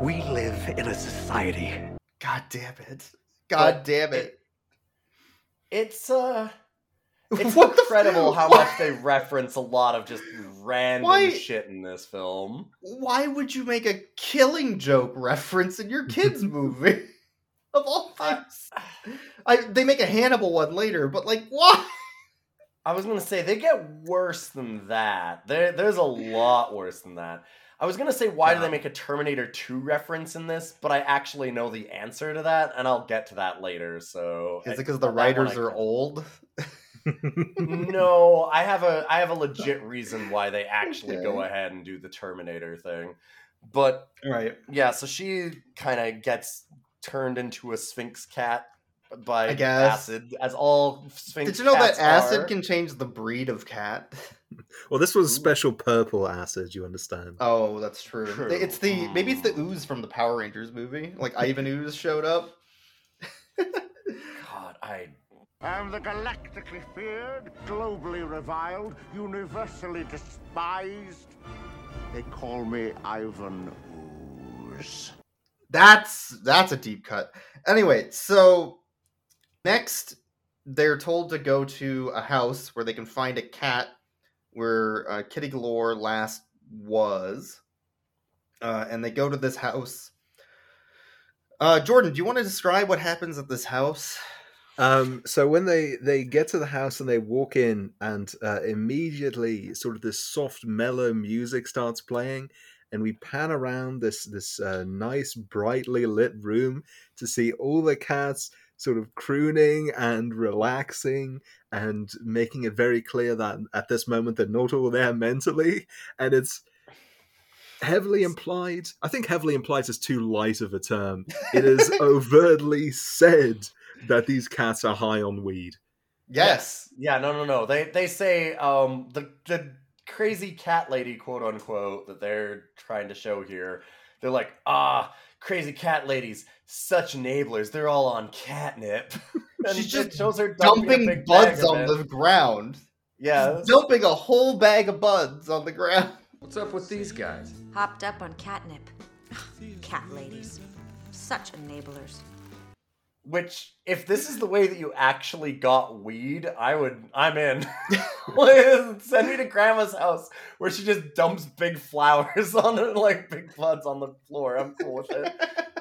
We live in a society. God damn it. God But damn it. It's uh it's What incredible how much they reference a lot of just random Why- shit in this film. Why would you make a killing joke reference in your kids movie? of all things. I they make a Hannibal one later, but like why? I was gonna say they get worse than that. There, there's a lot worse than that. I was gonna say why do they make a Terminator 2 reference in this, but I actually know the answer to that, and I'll get to that later. So Is it because the writers are old? No, I have a I have a legit reason why they actually go ahead and do the Terminator thing. But Right. yeah, so she kind of gets turned into a Sphynx cat by I guess. acid, as all Sphynx. Did you know that acid are. can change the breed of cat? Well, this was special purple acid. You understand? Oh, that's true. True. It's the maybe it's the hmm. ooze from the Power Rangers movie. Like Ivan Ooze showed up. God, I I'm the galactically feared, globally reviled, universally despised. They call me Ivan Ooze. That's that's a deep cut. Anyway, so next they're told to go to a house where they can find a cat where uh, Kitty Galore last was, uh, and they go to this house. Uh, Jordan, do you want to describe what happens at this house? Um, so when they they get to the house and they walk in, and uh, immediately sort of this soft, mellow music starts playing, and we pan around this this uh, nice, brightly lit room to see all the cats sort of crooning and relaxing and making it very clear that at this moment they're not all there mentally, and it's heavily implied. I think heavily implied is too light of a term. It is overtly said that these cats are high on weed. Yes. Yeah, no, no, no. They they say um the the crazy cat lady, quote unquote, that they're trying to show here. They're like, ah, crazy cat ladies, such enablers. They're all on catnip. and She's just shows her dumping, dumping buds on the ground. Yeah, that's- dumping a whole bag of buds on the ground. What's up with these guys? Hopped up on catnip. Cat ladies. Such enablers. Which, if this is the way that you actually got weed, I would. I'm in. Send me to Grandma's house where she just dumps big flowers on it, like big buds on the floor. I'm cool with it.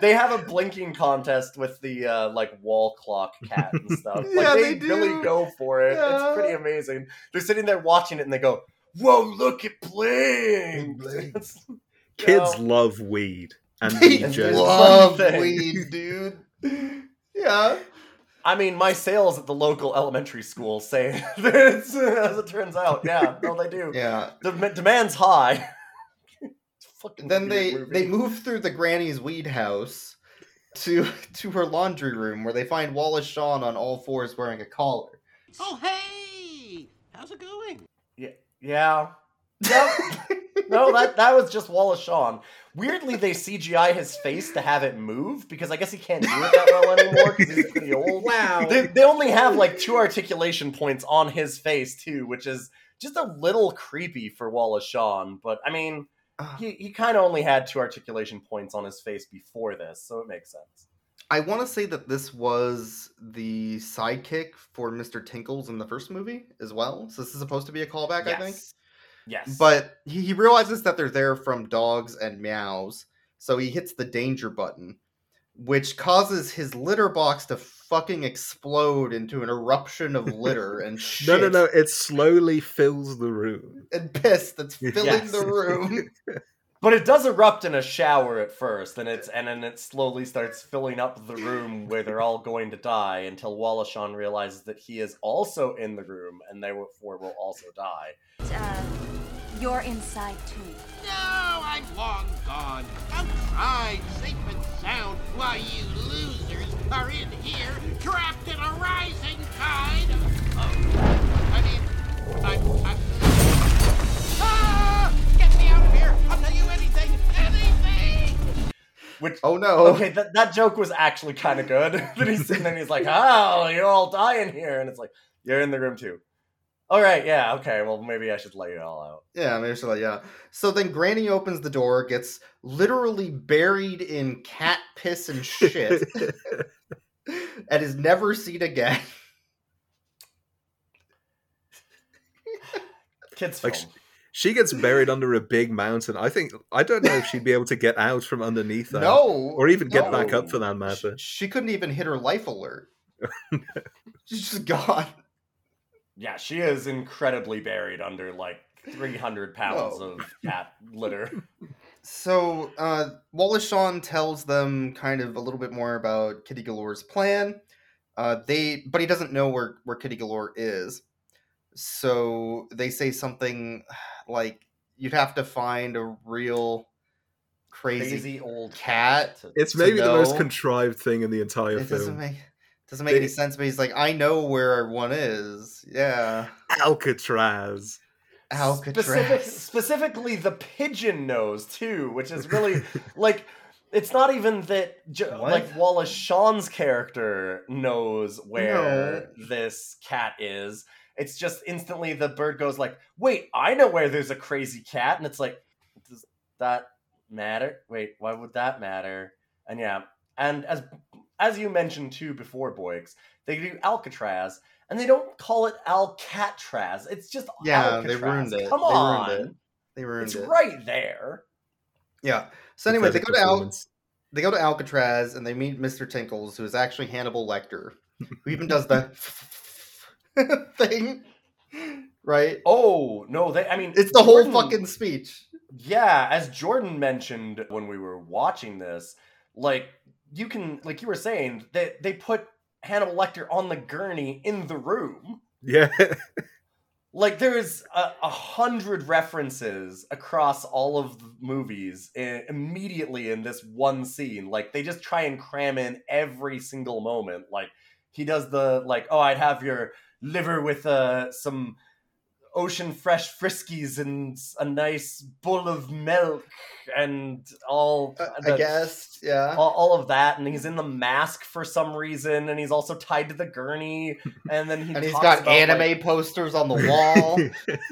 They have a blinking contest with the uh, like wall clock cat and stuff. Like Yeah, they, they really do. go for it. Yeah. It's pretty amazing. They're sitting there watching it and they go, "Whoa, look at Bling!" It's- Kids No. love weed and They weed jerky. love thing. weed, dude. Yeah. I mean, my sales at the local elementary school say this, as it turns out. Yeah, no, they do. Yeah. The m- demand's high. Fucking Then they weird they move through the granny's weed house to to her laundry room where they find Wallace Shawn on all fours wearing a collar. Oh, hey! How's it going? Yeah. Yeah. Yep. no, that that was just Wallace Shawn. Weirdly, they CGI his face to have it move because I guess he can't do it that well anymore because he's pretty old. Wow. They, they only have like two articulation points on his face too, which is just a little creepy for Wallace Shawn. But I mean, he, he kind of only had two articulation points on his face before this, so it makes sense. I want to say that this was the sidekick for Mr. Tinkles in the first movie as well. So this is supposed to be a callback, I think. Yes. Yes. But he, he realizes that they're there from dogs and meows, so he hits the danger button, which causes his litter box to fucking explode into an eruption of litter and shit No, no, no! It slowly fills the room. and piss that's filling Yes. the room. But it does erupt in a shower at first, and it's and then it slowly starts filling up the room where they're all going to die until Wallace Shawn realizes that he is also in the room and therefore will also die. Uh, you're inside too. No, I'm long gone. Outside, safe and sound, while you losers are in here, trapped in a rising tide. Oh, I mean, I, I... Ah! Get me out of here! I'll tell you anything, anything. Which oh no. Okay, that, that joke was actually kind of good. Then he's he's like, "Oh, you're all dying here," and it's like, "You're in the room too." All right, yeah, okay. Well, maybe I should let it all out. Yeah, maybe she'll let yeah. So then Granny opens the door, gets literally buried in cat piss and shit, and is never seen again. Kids Like, film. She gets buried under a big mountain. I think I don't know if she'd be able to get out from underneath that, No, or even get back up for that matter. She couldn't even hit her life alert. She's just gone. Yeah, she is incredibly buried under like 300 pounds No. of cat litter. So uh, Wallace Shawn tells them kind of a little bit more about Kitty Galore's plan. Uh, they, but he doesn't know where where Kitty Galore is. So they say something like, "You'd have to find a real crazy, Crazy old cat." to- It's to maybe the most contrived thing in the entire It doesn't film. make doesn't make any sense. But he's like, "I know where one is." Yeah, Alcatraz. Alcatraz. Specific, specifically the pigeon nose too, which is really like it's not even that jo- What? like Wallace Shawn's character knows where this cat is. It's just instantly the bird goes like, "Wait, I know where there's a crazy cat," and it's like, does that matter? Wait, why would that matter? And yeah, and as as you mentioned too before, Boix, they do Alcatraz, and they don't call it Alcatraz. It's just Yeah, Alcatraz. they ruined it. Come They ruined it. They ruined it's it. right there. Yeah. So anyway, they go to Al- they go to Alcatraz and they meet Mr. Tinkles, who is actually Hannibal Lecter, who even does the thing, right? Oh no, they. I mean, It's the whole fucking speech. Yeah, as Jordan mentioned when we were watching this, like you can, like you were saying, they they put Hannibal Lecter on the gurney in the room. Yeah. Like there's a, a hundred references across all of the movies i- immediately in this one scene. Like they just try and cram in every single moment. Like he does the like, oh, I'd have your liver with uh, some ocean fresh friskies and a nice bowl of milk and all. I the- guess, yeah. all, all of that, and he's in the mask for some reason, and he's also tied to the gurney, and then he And he's got about, anime like- posters on the wall.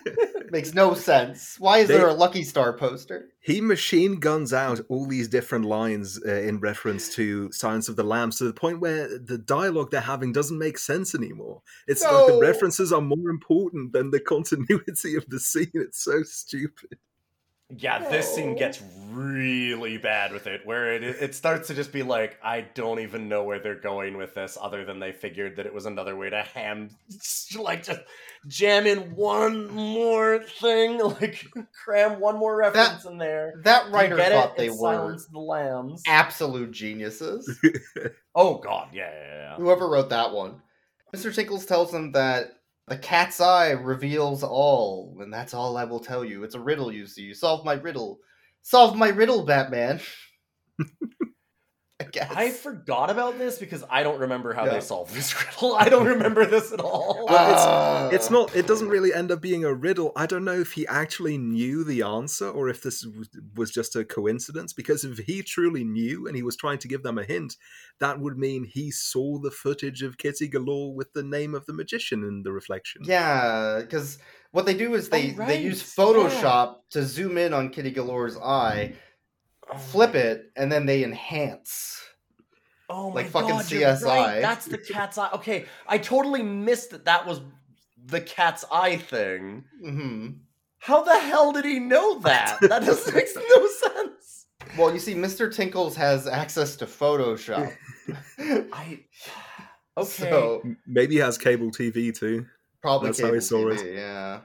Makes no sense. Why is They- there a Lucky Star poster? He machine guns out all these different lines uh, in reference to Silence of the Lambs to the point where the dialogue they're having doesn't make sense anymore. It's like the references are more important than the continuity of the scene. It's so stupid. Yeah, this scene gets really bad with it, where it it starts to just be like, I don't even know where they're going with this, other than they figured that it was another way to ham, like just jam in one more thing, like cram one more reference in there. That writer get thought it? they It's were the Lambs. absolute geniuses. Oh God, yeah, yeah, yeah. Whoever wrote that one. Mr. Tinkles tells them that the cat's eye reveals all, and that's all I will tell you. It's a riddle, you see. Solve my riddle. Solve my riddle, Batman. I guess. I forgot about this because I don't remember how Yeah. they solved this riddle. I don't remember this at all. Well, Uh, it's, it's not. It doesn't really end up being a riddle. I don't know if he actually knew the answer or if this was- was just a coincidence. Because if he truly knew and he was trying to give them a hint, that would mean he saw the footage of Kitty Galore with the name of the magician in the reflection. Yeah, because what they do is they, Oh, they use right, Photoshop to zoom in on Kitty Galore's eye, flip it, and then they enhance. Oh Like my fucking God, you're CSI. right. That's the cat's eye. Okay, I totally missed that. That was the cat's eye thing. hmm How the hell did he know that? That just makes no sense. Well, you see, Mr. Tinkles has access to Photoshop. I okay. So, Maybe he has cable TV too. probably That's how he saw it. Yeah.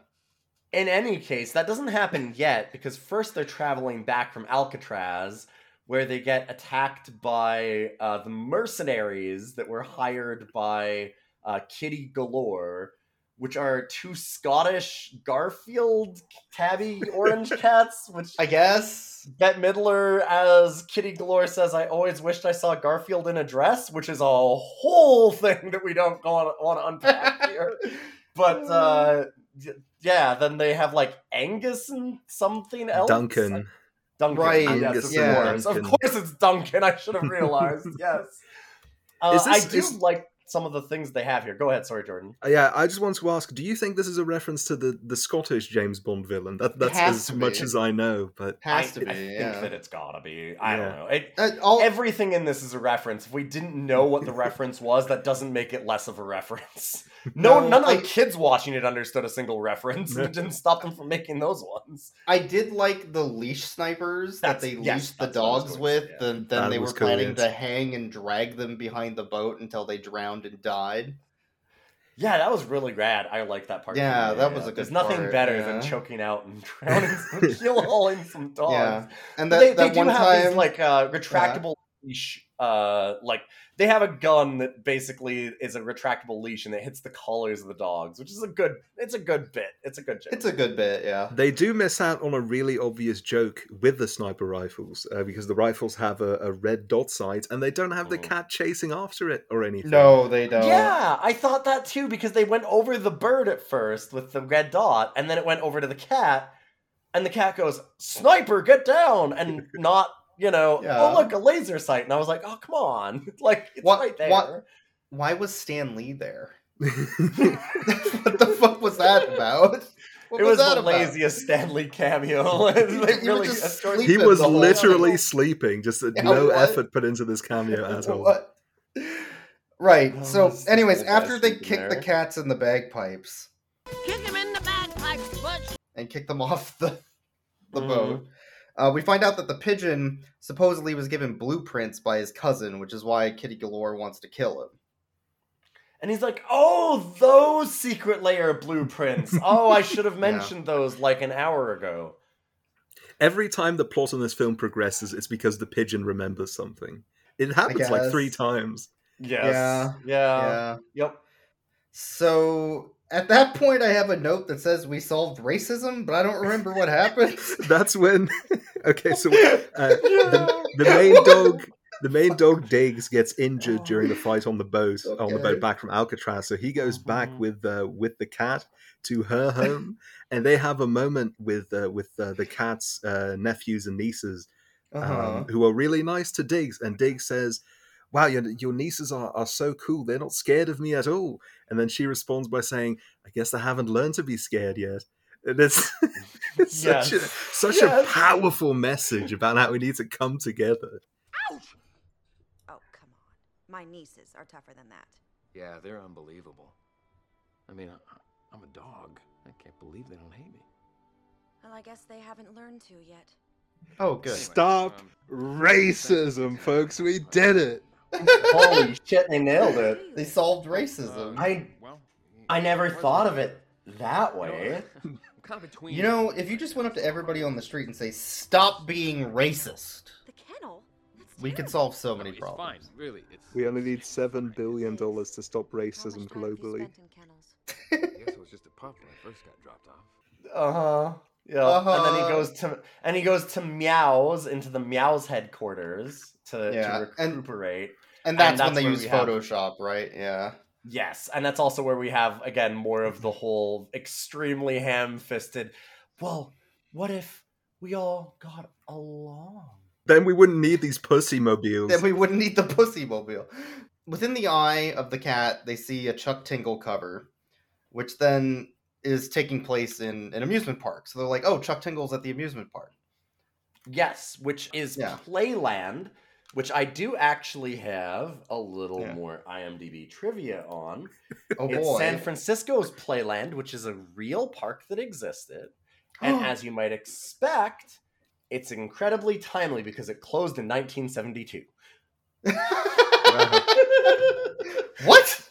In any case, that doesn't happen yet because first they're traveling back from Alcatraz, where they get attacked by uh, the mercenaries that were hired by uh, Kitty Galore, which are two Scottish Garfield tabby orange cats, which I guess. Bette Midler as Kitty Galore says, I always wished I saw Garfield in a dress, which is a whole thing that we don't want to unpack here. But uh, yeah, then they have like Angus and something else. Duncan. Duncan. Right, Yes, Angus of and course. Of course it's Duncan. I should have realized. yes. Uh, Is this- I do is- like some of the things they have here. Go ahead. Sorry, Jordan. Uh, Yeah, I just want to ask: Do you think this is a reference to the, the Scottish James Bond villain? That, that's as much as I know, but I, Has to be. I think yeah. that it's gotta be. I Yeah. don't know. It, Uh, all- everything in this is a reference. If we didn't know what the reference was, that doesn't make it less of a reference. No, No, none of I- the kids watching it understood a single reference. and it didn't stop them from making those ones. I did like the leash snipers that they yes, leashed the that's what I was dogs with, say, yeah. and then That they were was cool, planning yes. to hang and drag them behind the boat until they drowned and died. Yeah, that was really rad. I like that part. Yeah, that was a good. There's nothing part, better than choking out and drowning, some, keel hauling some dogs. Yeah, and that they, that they do one have time, these like uh, retractable leash. Uh, like they have a gun that basically is a retractable leash and it hits the collars of the dogs, which is a good. It's a good bit. It's a good joke. it's a good bit. Yeah, they do miss out on a really obvious joke with the sniper rifles uh, because the rifles have a, a red dot sight and they don't have the Mhm. cat chasing after it or anything. no, they don't. Yeah, I thought that too because they went over the bird at first with the red dot, and then it went over to the cat, and the cat goes, "Sniper, get down!" and not, you know, Yeah. oh look, a laser sight, and I was like, "Oh come on!" like it's What- right there. what- Why was Stan Lee there? what the fuck was that about? What it was, that the about? laziest Stan Lee cameo. they You really just Jordan- he was literally time. sleeping, just Yeah, no what? effort put into this cameo at all. What? Right. Oh, so, anyways, after they sleeping kick the cats in the bagpipes Kick him in the bagpipes, Butch. and kick them off the the Mhm. boat, uh, we find out that the pigeon supposedly was given blueprints by his cousin, which is why Kitty Galore wants to kill him. And he's like, "Oh, those secret layer blueprints. Oh, I should have Yeah. mentioned those like an hour ago." Every time the plot in this film progresses, it's because the pigeon remembers something. It happens like three times. Yes. Yeah. Yeah. yeah. Yep. So at that point, I have a note that says we solved racism, but I don't remember what happened. That's when. okay, so uh, the, the main dog, the main dog Diggs gets injured during the fight on the boat on the boat back from Alcatraz. So he goes back Mhm. with uh, with the cat to her home, and they have a moment with uh, with uh, the cat's uh, nephews and nieces, Uh-huh. um, who are really nice to Diggs. And Diggs says, "Wow, your, your nieces are, are so cool. They're not scared of me at all." And then she responds by saying, "I guess I haven't learned to be scared yet." And it's, it's such a such Yes. a powerful message about how we need to come together. Oh, come on. My nieces are tougher than that. Yeah, they're unbelievable. I mean, I, I'm a dog. I can't believe they don't hate me. Well, I guess they haven't learned to yet. Oh, good. Stop um, racism, folks. We did it. Holy shit, they nailed it. They solved racism. I Well, I never thought of it that way. I'm kind of between. You know, if you just went up to everybody on the street and say, "Stop being racist," The kennel? We could solve so No, many it's problems. fine, really. It's. We only need seven billion dollars to stop racism time have you globally. spent in kennels? I guess it was just a pup when I first got dropped off. Uh huh. Yeah. Uh-huh. And then he goes to and he goes to Meows into the Meows headquarters to, Yeah, to and- recuperate. And that's, that's when they use we have- Photoshop, right? Yeah. Yes, and that's also where we have again more of the whole extremely ham-fisted. Well, what if we all got along? Then we wouldn't need these pussy mobiles. Then we wouldn't need the pussy mobile. Within the eye of the cat, they see a Chuck Tingle cover, which then is taking place in an amusement park. So they're like, "Oh, Chuck Tingle's at the amusement park." Yes, which is Yeah. Playland, which I do actually have a little Yeah. more IMDb trivia on. Oh it's boy. San Francisco's Playland, which is a real park that existed. And as you might expect, it's incredibly timely because it closed in 1972. what?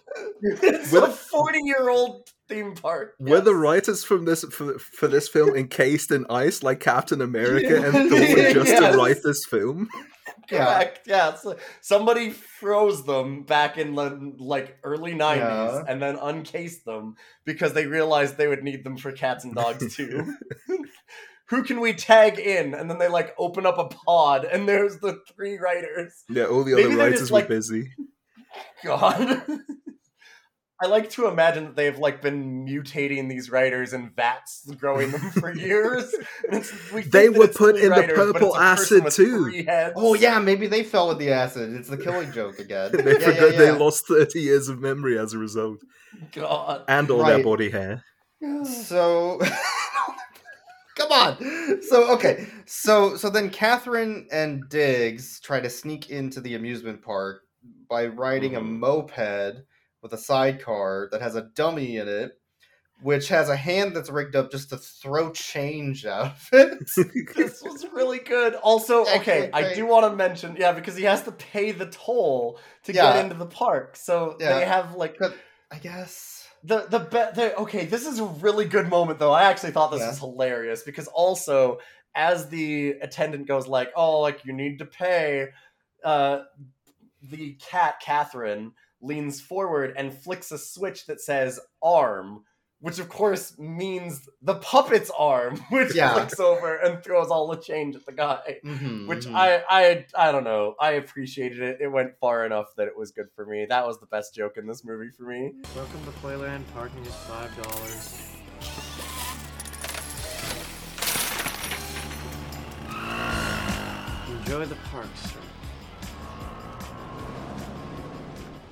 It's With- a 40 year old theme park. Were the writers from this for, for this film encased in ice like Captain America and Thor just Yes. to write this film? Yeah. Correct. Yeah. So somebody froze them back in the like early 90s Yeah. and then uncased them because they realized they would need them for cats and dogs too. Who can we tag in? And then they like open up a pod and there's the three writers. Yeah, all the other they're writers just, were like- busy. God. I like to imagine that they've like been mutating these writers in vats, growing them for years. We They were put in the writers, but purple it's a person acid too. Oh yeah, maybe they fell with the acid. It's the killing joke again. they yeah, forgot yeah, they lost 30 years of memory as a result. God. And all their body hair. So come on. So okay. So so then Catherine and Diggs try to sneak into the amusement park by riding a mm-hmm. moped with a sidecar that has a dummy in it, which has a hand that's rigged up just to throw change out of it. this was really good. Also, okay, I do want to mention, yeah, because he has to pay the toll to Yeah. get into the park. So Yeah. they have like I guess the the be- the okay. This is a really good moment though. I actually thought this Yeah. was hilarious because also as the attendant goes like, "Oh, like you need to pay," uh, the cat Catherine leans forward and flicks a switch that says "arm." Which of course means the puppet's arm, which Yeah. flicks over and throws all the change at the guy Mhm, which mhm. I I I don't know. I appreciated it. It went far enough that it was good for me. That was the best joke in this movie for me. Welcome to Playland. Parking is five dollars. Enjoy the park, sir.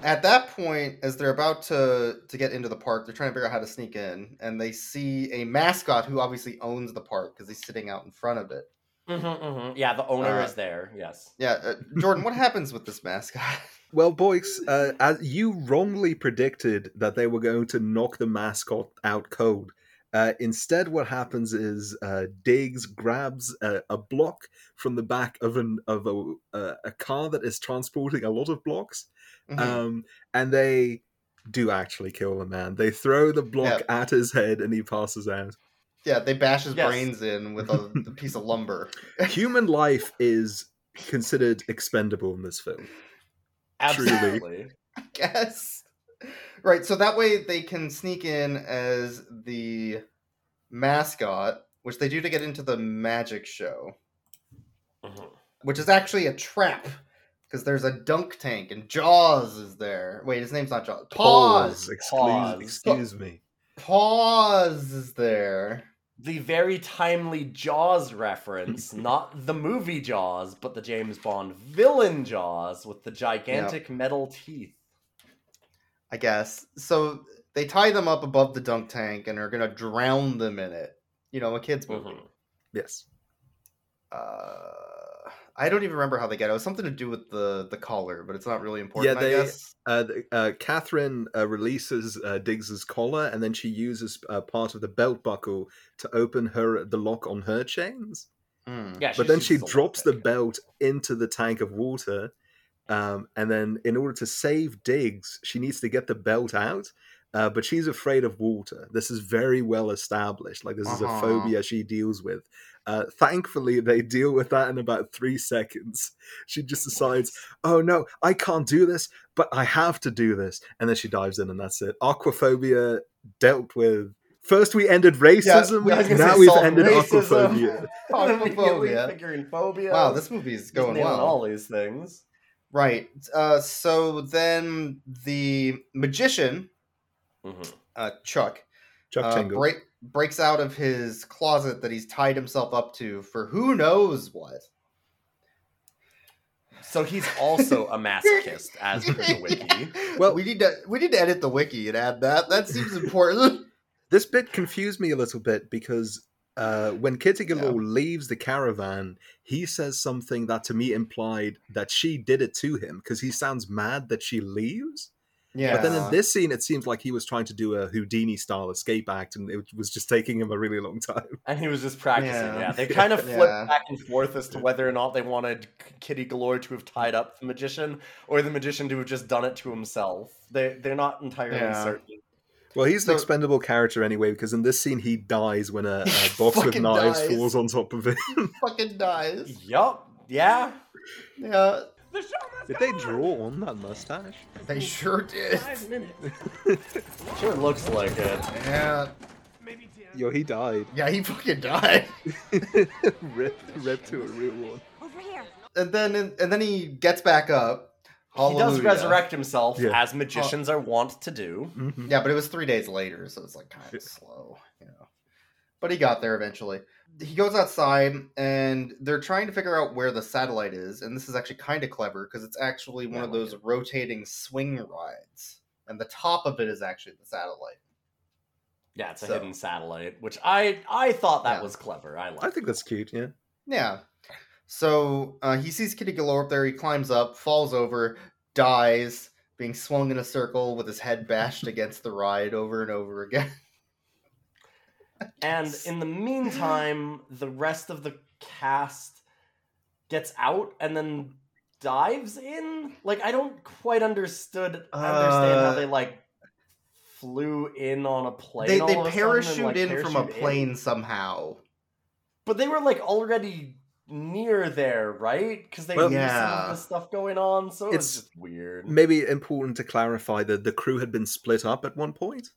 At that point, as they're about to to get into the park, they're trying to figure out how to sneak in, and they see a mascot who obviously owns the park because he's sitting out in front of it. Mm-hmm, mm-hmm. Yeah, the owner Uh, is there. Yes. Yeah, uh, Jordan, what happens with this mascot? Well, boys, uh, as you wrongly predicted that they were going to knock the mascot out cold. Uh, instead, what happens is uh, Diggs grabs a, a block from the back of an of a, a, a car that is transporting a lot of blocks, Mhm. um, and they do actually kill the man. They throw the block at his head, and he passes out. Yeah, they bash his Yes. brains in with a, a piece of lumber. Human life is considered expendable in this film. Truly. I guess. Right, so that way they can sneak in as the mascot, which they do to get into the magic show, Mhm. which is actually a trap because there's a dunk tank and Jaws is there. Wait, his name's not Jaws. Pause. Excuse, Pause. excuse me. Pause is there. The very timely Jaws reference, not the movie Jaws, but the James Bond villain Jaws with the gigantic metal teeth. I guess. So they tie them up above the dunk tank and are gonna drown them in it. You know, a kids movie. Mhm. Yes. Uh, I don't even remember how they get it. It was something to do with the the collar, but it's not really Yeah, important. I they. guess. Uh, uh, Catherine uh, releases uh, Diggs's collar, and then she uses uh, part of the belt buckle to open her the lock on her chains. Hmm. Yeah, but then she drops the belt into the tank of water, um, and then in order to save Diggs, she needs to get the belt out. Uh, but she's afraid of water. This is very well established. Like this is Uh-huh. a phobia she deals with. Uh, thankfully, they deal with that in about three seconds. She just decides, "Oh no, I can't do this, but I have to do this," and then she dives in, and that's it. Aquaphobia dealt with. First, we ended racism. I was now we've ended racism. aquaphobia. Immediately Aquaphobia. figuring phobia. Wow, this movie's Just going nailing well. all these things. Right. Uh, so then the magician, Mhm. uh, Chuck, Chuck uh, Tingle. break, breaks out of his closet that he's tied himself up to for who knows what. So he's also a masochist, as per the wiki. Well, we need to we need to edit the wiki and add that. That seems important. This bit confused me a little bit because uh, when Kitty Galore leaves the caravan, he says something that to me implied that she did it to him because he sounds mad that she leaves. But then in this scene, it seems like he was trying to do a Houdini style escape act and it was just taking him a really long time. And he was just practicing. Yeah. Yeah, they kind of flipped Yeah. back and forth as to whether or not they wanted Kitty Galore to have tied up the magician or the magician to have just done it to himself. They they're not entirely Yeah. certain. Well, he's So- an expendable character anyway because in this scene, he dies when a, a box with knives dies. falls on top of him. fucking dies. Yup. Yeah. Yeah, Did they draw on that mustache? they sure did. Five minutes. Sure looks like it. Yeah, Yo, he died. yeah, he fucking died. rip, rip to a real one. Over here. and then and then he gets back up, He does resurrect himself Yeah. as magicians are wont to do. Mhm. Yeah, but it was three days later, so it's like kind of slow, you know. But he got there eventually. He goes outside, and they're trying to figure out where the satellite is. And this is actually kind of clever because it's actually one Yeah, of I those rotating swing rides, and the top of it is actually the satellite. Yeah, it's a So- hidden satellite, which I I thought that Yeah. was clever. I like. I think that's cute. Yeah. Yeah. So uh, he sees Kitty Galore up there. He climbs up, falls over, dies, being swung in a circle with his head bashed against the ride over and over again. And in the meantime, the rest of the cast gets out and then dives in. Like I don't quite understood understand how Uh, they like flew in on a plane. they they sudden and, parachute like, in from a parachute in. plane somehow. but they were like already near there, right? Because they Well- knew some of the stuff going on, so it It's- was just weird. Maybe important to clarify that the crew had been split up at one point.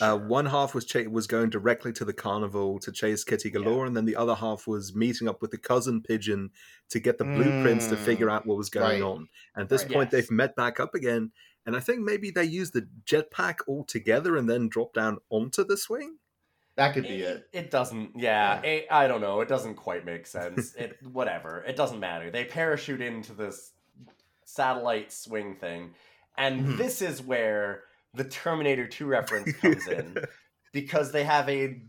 Uh, one half was cha- was going directly to the carnival to chase Kitty Galore, and then the other half was meeting up with the cousin pigeon to get the blueprints to Mm, figure out what was going right. on. And at this Right. point, Yes. they've met back up again, and I think maybe they used the jetpack all together and then dropped down onto the swing. That could be it. It doesn't. Yeah, it- I don't know. It doesn't quite make sense. It whatever. It doesn't matter. They parachute into this satellite swing thing, and Mhm. this is where the Terminator 2 reference comes in because they have a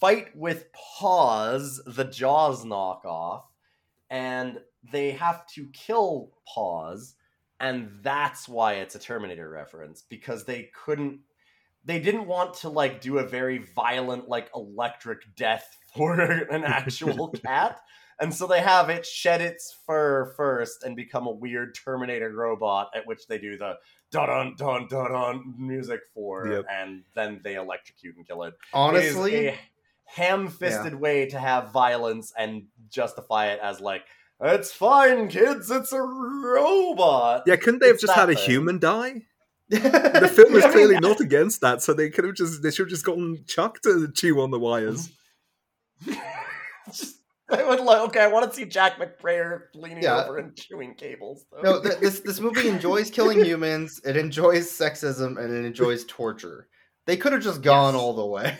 fight with Paws, the Jaws knockoff, and they have to kill Paws, and that's why it's a Terminator reference because they couldn't they didn't want to like do a very violent like electric death for an actual cat. And so they have it shed its fur first and become a weird terminator robot at which they do the dun dun dun dun music for Yep. and then they electrocute and kill it. Honestly, it is a ham-fisted way to have violence and justify it as like it's fine kids it's a robot. Yeah, couldn't they have It's just had a human die? The film is clearly not against that, so they could have just they should have just gotten Chuck to chew on the wires. Just- I would like. Okay, I want to see Jack McBrayer leaning Yeah. over and chewing cables. Though. no, th- this this movie enjoys killing humans. It enjoys sexism and it enjoys torture. They could have just gone all the way.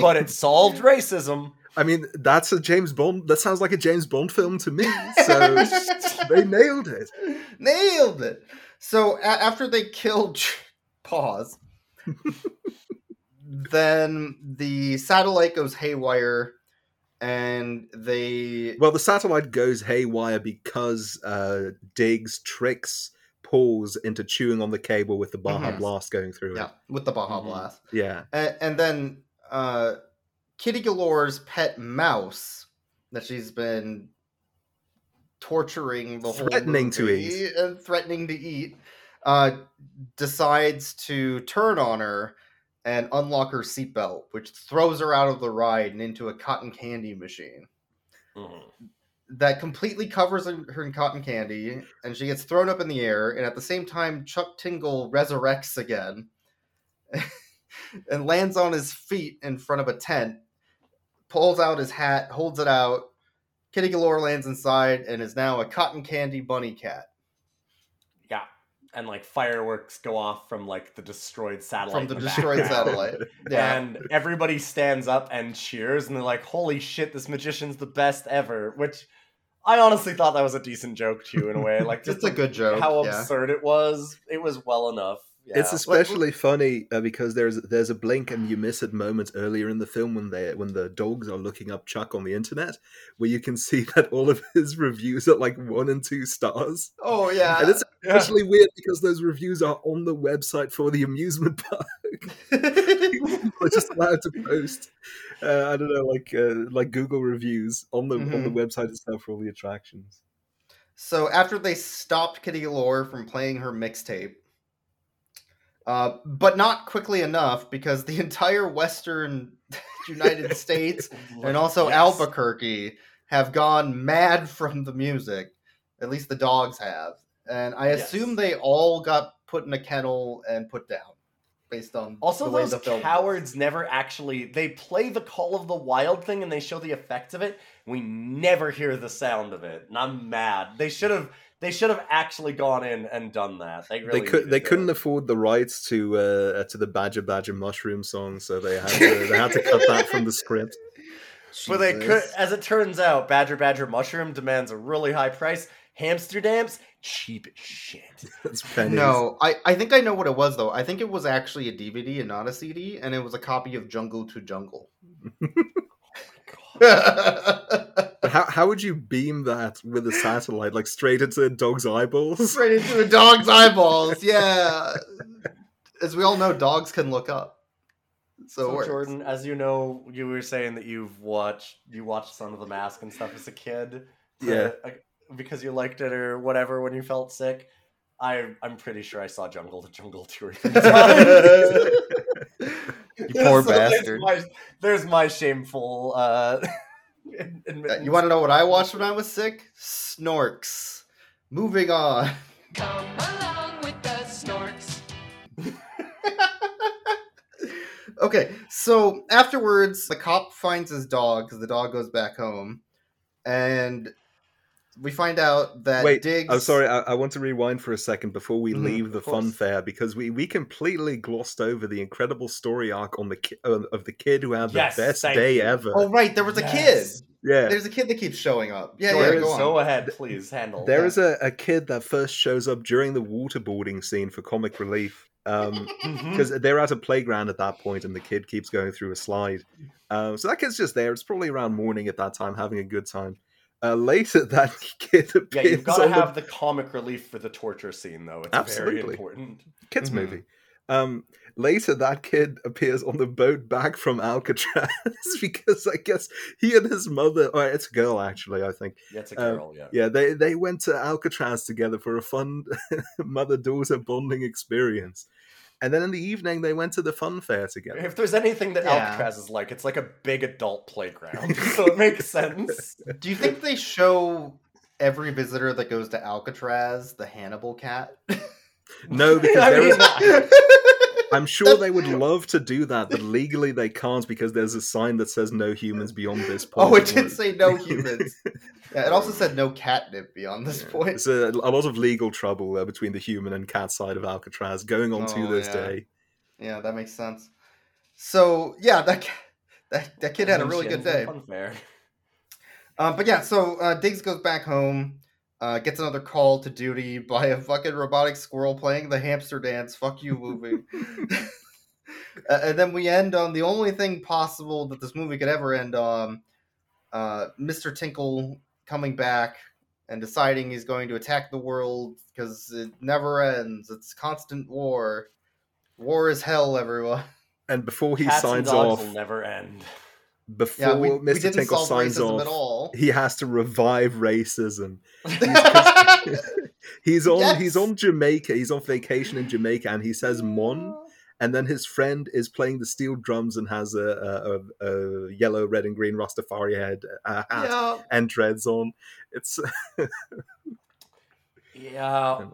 but it solved racism. I mean, that's a James Bond. That sounds like a James Bond film to me. So they nailed it. Nailed it. So a- after they killed Ch- Paws, then the satellite goes haywire, and they Well, the satellite goes haywire because uh, Diggs tricks Paws into chewing on the cable with the Baja Mhm. Blast going through yeah it. with the Baja Mhm. Blast, Yeah. and, and then uh, Kitty Galore's pet mouse that she's been torturing the Threatening whole to eat. and threatening to eat, uh, decides to turn on her and unlock her seatbelt, which throws her out of the ride and into a cotton candy machine Mhm. that completely covers her her in cotton candy, and she gets thrown up in the air. And at the same time, Chuck Tingle resurrects again and lands on his feet in front of a tent, pulls out his hat, holds it out. Kitty Galore lands inside and is now a cotton candy bunny cat. Yeah, and like fireworks go off from like the destroyed satellite. From the in destroyed satellite. Yeah. And everybody stands up and cheers, and they're like, "Holy shit, this magician's the best ever!" Which I honestly thought that was a decent joke too, in a way. Like, just It's a good joke, How yeah. absurd it was. It was well enough. It's Yeah. especially funny uh, because there's there's a blink and you miss it moment earlier in the film when they when the dogs are looking up Chuck on the internet, where you can see that all of his reviews are like one and two stars. Oh yeah. And it's Yeah. especially weird because those reviews are on the website for the amusement park. We're just allowed to post. Uh, I don't know, like uh, like Google reviews on the on the Mhm. website itself for all the attractions. So after they stopped Kitty Galore from playing her mixtape, uh, but not quickly enough because the entire Western United States and also Yes. Albuquerque have gone mad from the music. At least the dogs have, and I Yes. assume they all got put in a kennel and put down, based on Also, those the film. was. cowards never actually they play the Call of the Wild thing and they show the effects of it. We never hear the sound of it, and I'm mad. They should have They should have actually gone in and done that. They really they could. They to. couldn't afford the rights to uh, to the Badger Badger Mushroom song, so they had to they had to cut that from the script. But they could, as it turns out, Badger Badger Mushroom demands a really high price. Hamsterdam's cheap shit. It's pennies. No, I, I think I know what it was though. I think it was actually a DVD and not a CD, and it was a copy of Jungle to Jungle. But how how would you beam that with a satellite like straight into a dog's eyeballs? Straight into a dog's eyeballs. Yeah. As we all know, dogs can look up. So, So. Jordan, as you know, you were saying that you've watched you watched Son of the Mask and stuff as a kid. Yeah. uh, because you liked it or whatever when you felt sick. I I'm pretty sure I saw Jungle to Jungle two or three times. You poor So there's bastard. my- There's my shameful. Uh, ad- Uh, admittance. You want to know what I watched when I was sick? Snorks. Moving on. Come along with the snorks. Okay, so afterwards, the cop finds his dog because the dog goes back home, and we find out that Wait, Diggs. I'm sorry. I, I want to rewind for a second before we Mhm, leave the fun fair because we, we completely glossed over the incredible story arc on the ki- uh, of the kid who had the best day you. ever. Oh right, there was a kid. yeah, There's a kid that keeps showing up. Yeah, Jordan, yeah. Go on. so ahead, please handle. There Yeah. is a, a kid that first shows up during the waterboarding scene for comic relief. Um, Mhm. because they're at a playground at that point and the kid keeps going through a slide. Um, so that kid's just there. It's probably around morning at that time, having a good time. Uh, later, that kid Yeah, you've got to on the have the comic relief for the torture scene, though. It's very Absolutely. important. kids Mhm. movie. Um, later, that kid appears on the boat back from Alcatraz because I guess he and his mother, or it's a girl actually, I think. Yeah, it's a Um, girl. yeah. Yeah, they they went to Alcatraz together for a fun mother daughter bonding experience, and then in the evening they went to the fun fair together. If there's anything that Yeah. Alcatraz is like, it's like a big adult playground, so it makes sense. Do you think they show every visitor that goes to Alcatraz the Hannibal cat? No, because there is. there mean, is. I'm sure they would love to do that, but legally they can't because there's a sign that says no humans beyond this point. oh, it did say no humans. Yeah, it also said no catnip beyond this point. It's a, a lot of legal trouble uh, between the human and cat side of Alcatraz going on to Oh, this yeah. day. Yeah, that makes sense. So yeah, that that that kid had a really good day. in Fun. Um, but yeah, so uh, Diggs goes back home, uh, gets another call to duty by a fucking robotic squirrel playing the hamster dance. Fuck you, movie. Uh, and then we end on the only thing possible that this movie could ever end on: uh, Mr. Tinkle coming back and deciding he's going to attack the world because it never ends. It's constant war. War is hell, everyone. And before he Cats and signs dogs off, will never end. Before Yeah, we- we Mr. didn't Tinkle solve signs racism off, at all. he has to revive racism. He's on Yes! he's on Jamaica. He's on vacation in Jamaica, and he says "mon," and then his friend is playing the steel drums and has a, a, a, a yellow, red, and green Rastafari head uh, hat Yeah. and dreads on. It's Yeah.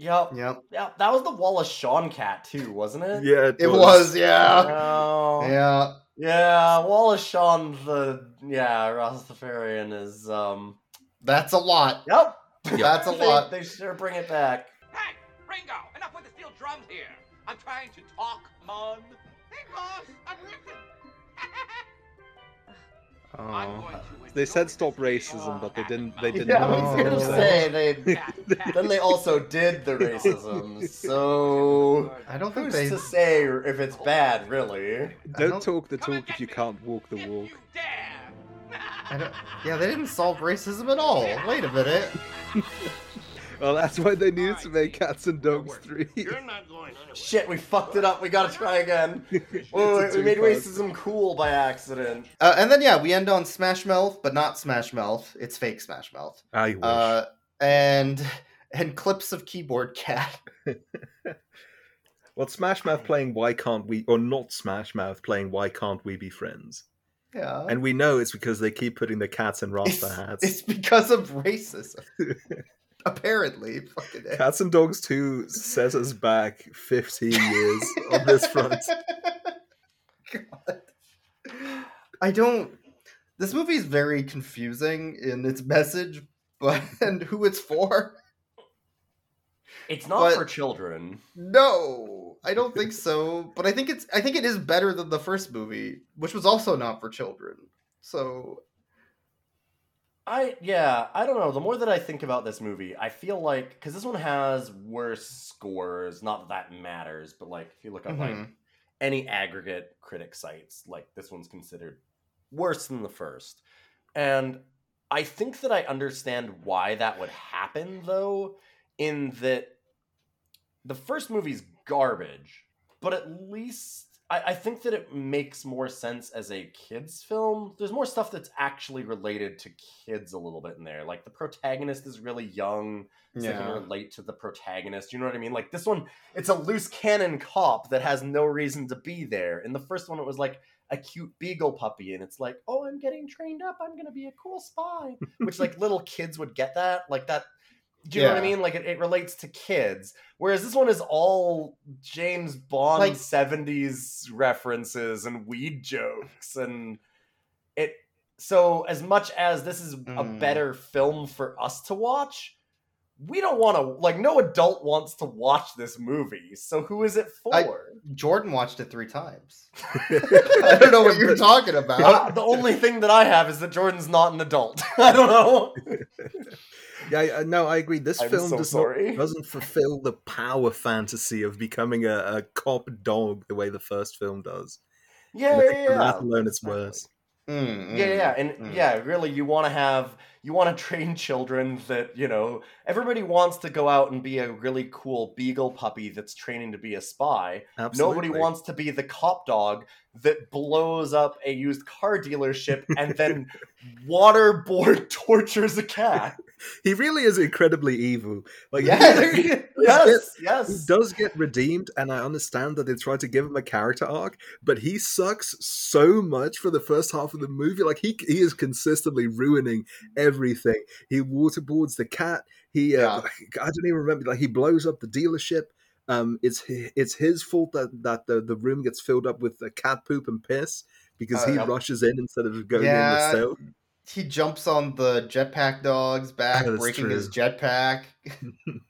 Yep. Yep. Yeah, that was the Wallace Shawn cat too, wasn't it? yeah, It was, yeah. Oh. Yeah. Yeah, Wallace Shawn the yeah, Rastafarian is um That's a lot. Yep. That's a They- lot. They sure bring it back. Hey, Ringo, enough with the steel drums here. I'm trying to talk, Mon. Hey, boss, I'm listening. Oh. They said stop racism, but they didn't. They didn't. Yeah, I was gonna to say they then they also did the racism. So I don't think who's they. to say if it's bad, really? Don't talk the talk if you can't walk the walk. I don't, yeah, they didn't solve racism at all. Wait a minute. Well, that's why they needed to make Cats and Dogs three. You're not going anywhere. Shit, we fucked it up. We gotta try again. Oh, It's we made racism cool by accident. Uh, and then yeah, we end on Smash Mouth, but not Smash Mouth. It's fake Smash Mouth. I wish. Uh, and and clips of keyboard cat. well, Smash Mouth playing Why Can't We, or not Smash Mouth playing Why Can't We Be Friends? Yeah. And we know it's because they keep putting the cats in Rasta it's, hats. it's because of racism. Apparently, fucking A. Cats and Dogs 2 set us back 15 years on this front. I don't. This movie is very confusing in its message, but and who it's for. It's not But- for children. No, I don't think so. But I think it's I think it is better than the first movie, which was also not for children. So I yeah, I don't know. The more that I think about this movie, I feel like because this one has worse scores. Not that that matters, but like if you look at like Mhm. any aggregate critic sites, like this one's considered worse than the first. And I think that I understand why that would happen, though, in that the first movie's garbage, but at least I, I think that it makes more sense as a kids' film. There's more stuff that's actually related to kids a little bit in there. Like the protagonist is really young, so they can relate to the protagonist. You know what I mean? Like this one, it's a loose cannon cop that has no reason to be there. In the first one, it was like a cute beagle puppy, and it's like, oh, I'm getting trained up. I'm gonna be a cool spy. Which like little kids would get that, like that. Do you know what I mean? Like it, it relates to kids, whereas this one is all James Bond Like- '70s references and weed jokes, and it. So as much as this is a Mm. better film for us to watch, we don't want to like no adult wants to watch this movie. So who is it for? I- Jordan watched it three times. I don't know what you're talking about. Uh, the only thing that I have is that Jordan's not an adult. I don't know. Yeah, I- no, I agree. This I'm film so does sorry. not, doesn't fulfill the power fantasy of becoming a, a cop dog the way the first film does. Yeah, And yeah, think for yeah. that alone, it's worse. Mm, Yeah, yeah, mm, and mm. yeah, really, you want to have you want to train children that you know everybody wants to go out and be a really cool beagle puppy that's training to be a spy. Absolutely. Nobody wants to be the cop dog that blows up a used car dealership and then waterboard tortures a cat. He really is incredibly evil. Like, Yes, he, yes, get- yes. he does get redeemed, and I understand that they tried to give him a character arc, but he sucks so much for the first half of the movie. Like he he is consistently ruining everything. He waterboards the cat. He uh, I don't even remember. Like he blows up the dealership. Um, it's it's his fault that that the, the room gets filled up with uh, cat poop and piss because Uh, he yep. rushes in instead of going Yeah. in the cell. He jumps on the jetpack dog's back, Oh, that's breaking his jetpack.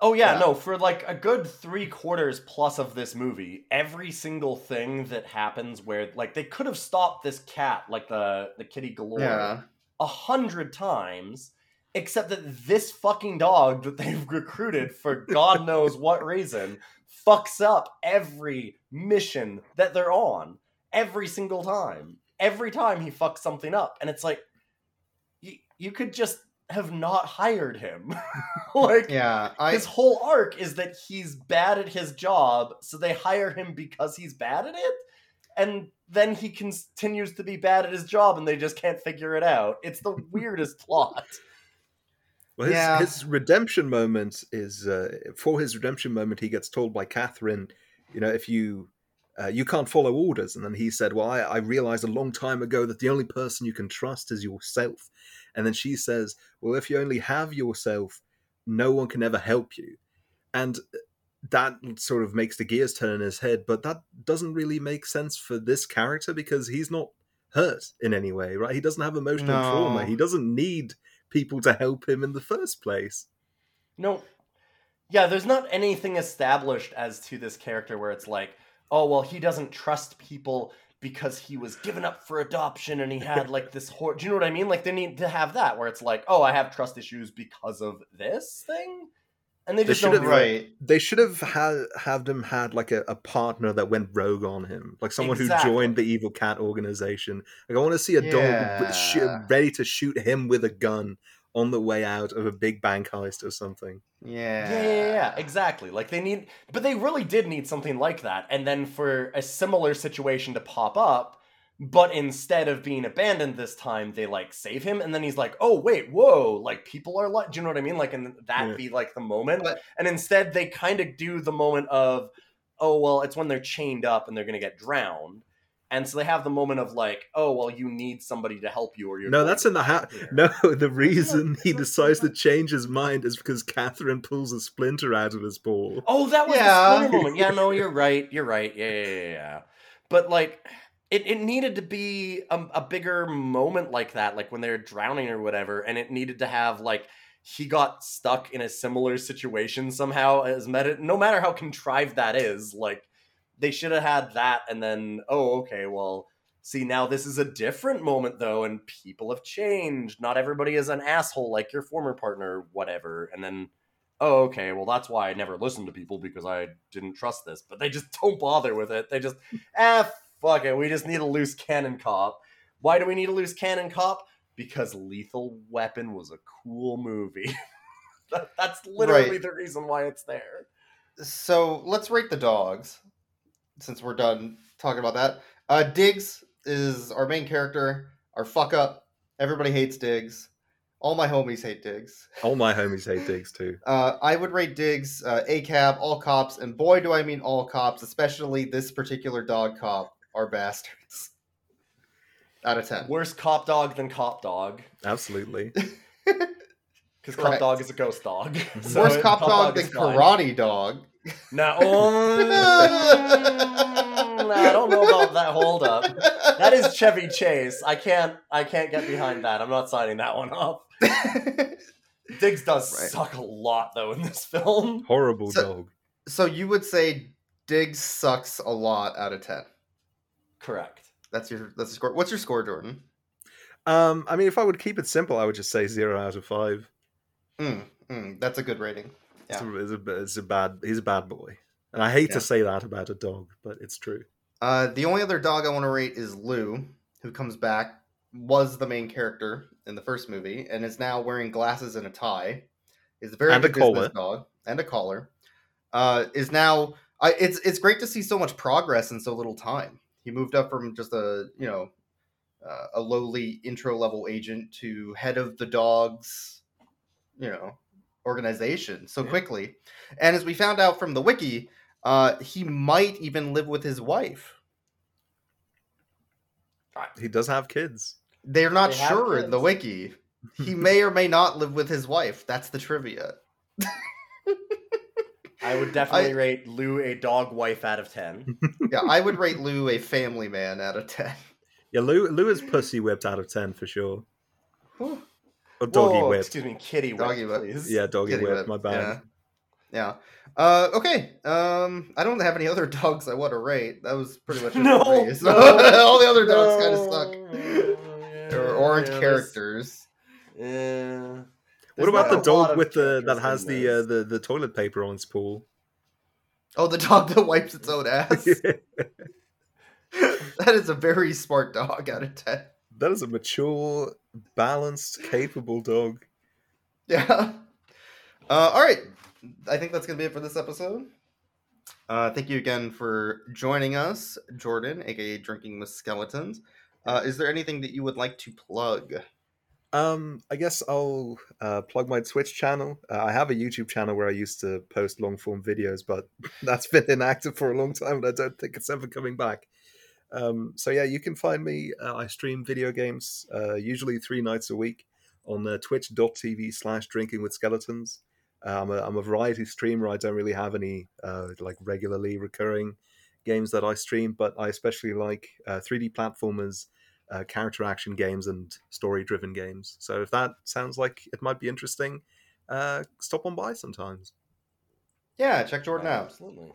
Oh yeah, Yeah. no, for like a good three quarters plus of this movie, every single thing that happens where like they could have stopped this cat, like the the kitty galore, Yeah. a hundred times, except that this fucking dog that they've recruited for God knows what reason fucks up every mission that they're on. Every single time. Every time he fucks something up. And it's like you, you could just have not hired him. like Yeah, I his whole arc is that he's bad at his job, so they hire him because he's bad at it, and then he continues to be bad at his job, and they just can't figure it out. It's the weirdest plot. Well, his, Yeah. his redemption moment is uh, for his redemption moment. He gets told by Catherine, you know, if you uh, you can't follow orders, and then he said, "Well, I, I realized a long time ago that the only person you can trust is yourself." And then she says, "Well, if you only have yourself, no one can ever help you." And that sort of makes the gears turn in his head, but that doesn't really make sense for this character because he's not hurt in any way, right? He doesn't have emotional No. trauma. He doesn't need people to help him in the first place. No, yeah, there's not anything established as to this character where it's like, oh well, he doesn't trust people because he was given up for adoption and he had like this hor Do you know what I mean? Like they need to have that where it's like, oh, I have trust issues because of this thing, and they They just should don't have right. They should have had have him had like a, a partner that went rogue on him, like someone Exactly. who joined the evil cat organization. Like I want to see a dog sh- ready to shoot him with a gun on the way out of a big bank heist or something. Yeah. Yeah, yeah, yeah, exactly. Like they need, but they really did need something like that. And then for a similar situation to pop up, but instead of being abandoned this time, they like save him, and then he's like, "Oh wait, whoa!" Like people are like, do you know what I mean? Like, and that Yeah. be like the moment. and instead, they kind of do the moment of, "Oh well, it's when they're chained up and they're gonna get drowned." And so they have the moment of like, "Oh well, you need somebody to help you, or you're No, that's in the house. No, the reason he decides to change his mind is because Catherine pulls a splinter out of his ball. Oh, that was Yeah. the splinter moment. Yeah, no, you're right. You're right. Yeah, yeah, yeah, yeah. But like, it, it needed to be a, a bigger moment like that, like when they're drowning or whatever, and it needed to have like he got stuck in a similar situation somehow as meta no matter how contrived that is like they should have had that and then oh okay well see now this is a different moment though and people have changed. Not everybody is an asshole like your former partner whatever and then oh okay well that's why i never listened to people because i didn't trust this but they just don't bother with it. They just ah fuck it we just need a loose cannon cop why do we need a loose cannon cop because lethal weapon was a cool movie that, that's literally Right. the reason why it's there So let's rate the dogs since we're done talking about that. Uh, Diggs is our main character, our fuck up. Everybody hates Diggs. All my homies hate Diggs. All my homies hate Diggs too. Uh, I would rate Diggs uh, A cab, all cops, and boy, do I mean all cops, especially this particular dog cop, are bastards. Out of 10. worse cop dog than cop dog Absolutely. because cop dog is a ghost dog So Worse it- cop, dog than is fine. karate dog. No, oh, I don't know about that. Hold up, that is Chevy Chase. I can't, I can't get behind that. I'm not signing that one off. Diggs does Right. suck a lot though in this film. Horrible So- dog. So you would say Diggs sucks a lot out of 10. Correct. That's your that's your score. What's your score, Jordan? Um, I mean, if I would keep it simple, I would just say zero out of five. Mm, mm, that's a good rating. It's, Yeah. a, it's, a, it's a bad. He's a bad boy, and I hate Yeah. to say that about a dog, but it's true. Uh, the only other dog I want to rate is Lou, who comes back, was the main character in the first movie, and is now wearing glasses and a tie. Is a very And a good business dog and a collar. Uh, is now I, it's it's great to see so much progress in so little time. He moved up from just a you know uh, a lowly intro level agent to head of the dogs, you know, organization so quickly. And as we found out from the wiki, uh, he might even live with his wife. He does have kids. They're not They sure in the wiki. He may or may not live with his wife. That's the trivia. I would definitely rate Lou a dog wife out of ten. Yeah, I would rate Lou a family man out of ten. Yeah, Lou, Lou is pussy whipped out of ten for sure. Or doggy Whoa, whipped. Excuse me, kitty whip, Doggy whip. please. Yeah, doggy Kitty whip. whip, My bad. Yeah. Yeah. Uh, okay. Um, I don't have any other dogs I want to rate. That was pretty much it No, for me. So, no, all the other dogs kind of no. suck. Or aren't yeah, characters. Yeah. What about the not a lot dog with the that has the uh, the the toilet paper on its pool? Oh, the dog that wipes its own ass. that is a very smart dog out of ten. That is a mature, balanced, capable dog. Yeah. Uh, all right. I think that's going to be it for this episode. Uh, thank you again for joining us, Jordan, aka Drinking with Skeletons. Uh, is there anything that you would like to plug? Um, I guess I'll uh, plug my Twitch channel. Uh, I have a YouTube channel where I used to post long form videos, but that's been inactive for a long time, and I don't think it's ever coming back. Um, so yeah, you can find me. Uh, I stream video games uh, usually three nights a week on uh, twitch.tv slash drinking with skeletons. Uh, I'm, a, I'm a variety streamer. I don't really have any uh, like regularly recurring games that I stream, but I especially like uh, 3D platformers, uh, character action games, and story driven games. So if that sounds like it might be interesting, uh, stop on by sometimes. Yeah, check Jordan out Absolutely.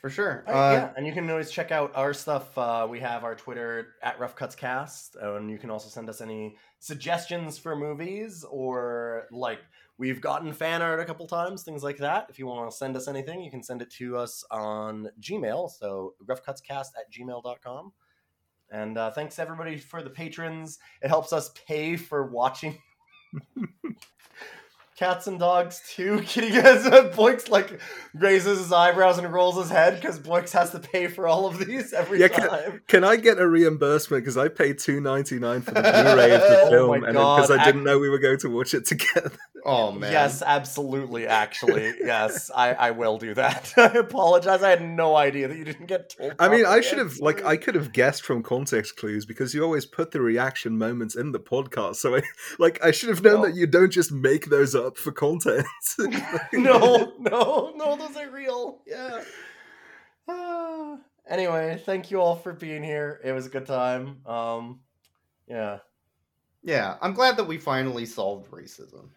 for sure. Uh, Uh, yeah, and you can always check out our stuff. Uh, we have our Twitter at Rough Cuts Cast, and you can also send us any suggestions for movies or like we've gotten fan art a couple times, things like that. If you want to send us anything, you can send it to us on Gmail. So roughcutscast at gmail.com. And uh, thanks everybody for the patrons. It helps us pay for watching Cats and Dogs too. Kitty guys, Boix like raises his eyebrows and rolls his head because Boix has to pay for all of these every Yeah, time. can, can I get a reimbursement because I paid two ninety nine for the Blu-ray of the Oh film, my and because I didn't know we were going to watch it together. oh man. Yes, absolutely. Actually, yes, I, I will do that. I apologize. I had no idea that you didn't get told. I mean, I should have like I could have guessed from context clues because you always put the reaction moments in the podcast. So I like I should have known that you don't just make those up for content. no, no, no, those are real. Yeah. Ah. anyway, thank you all for being here. It was a good time. Um, yeah. Yeah, I'm glad that we finally solved racism.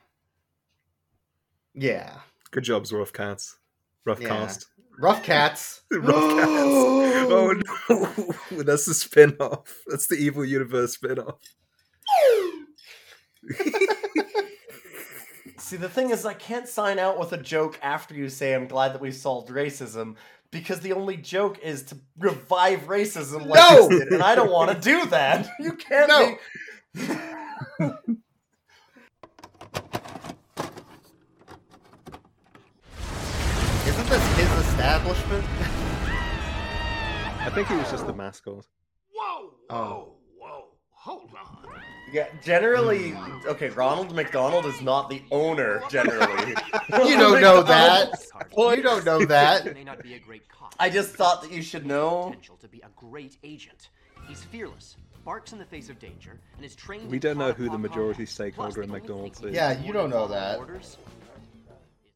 Yeah. Good jobs, rough cats. Rough Yeah. cast. Rough cats. rough cats. Oh no, that's the spin-off. That's the evil universe spin-off. See, the thing is, I can't sign out with a joke after you say I'm glad that we solved racism because the only joke is to revive racism like No! this did, and I don't want to do that. You can't. No. make- Isn't this his establishment? I think he was just the mascot. Whoa, Oh. whoa, hold on. Yeah, generally, hmm. okay. Ronald McDonald is not the owner. Generally, You don't know that. You don't know that. may not be a great cop. I just thought that you should know. Potential to be a great agent. He's fearless, barks in the face of danger, and is trained. We don't know who the majority stakeholder in McDonald's is. Yeah, you don't know that. Orders.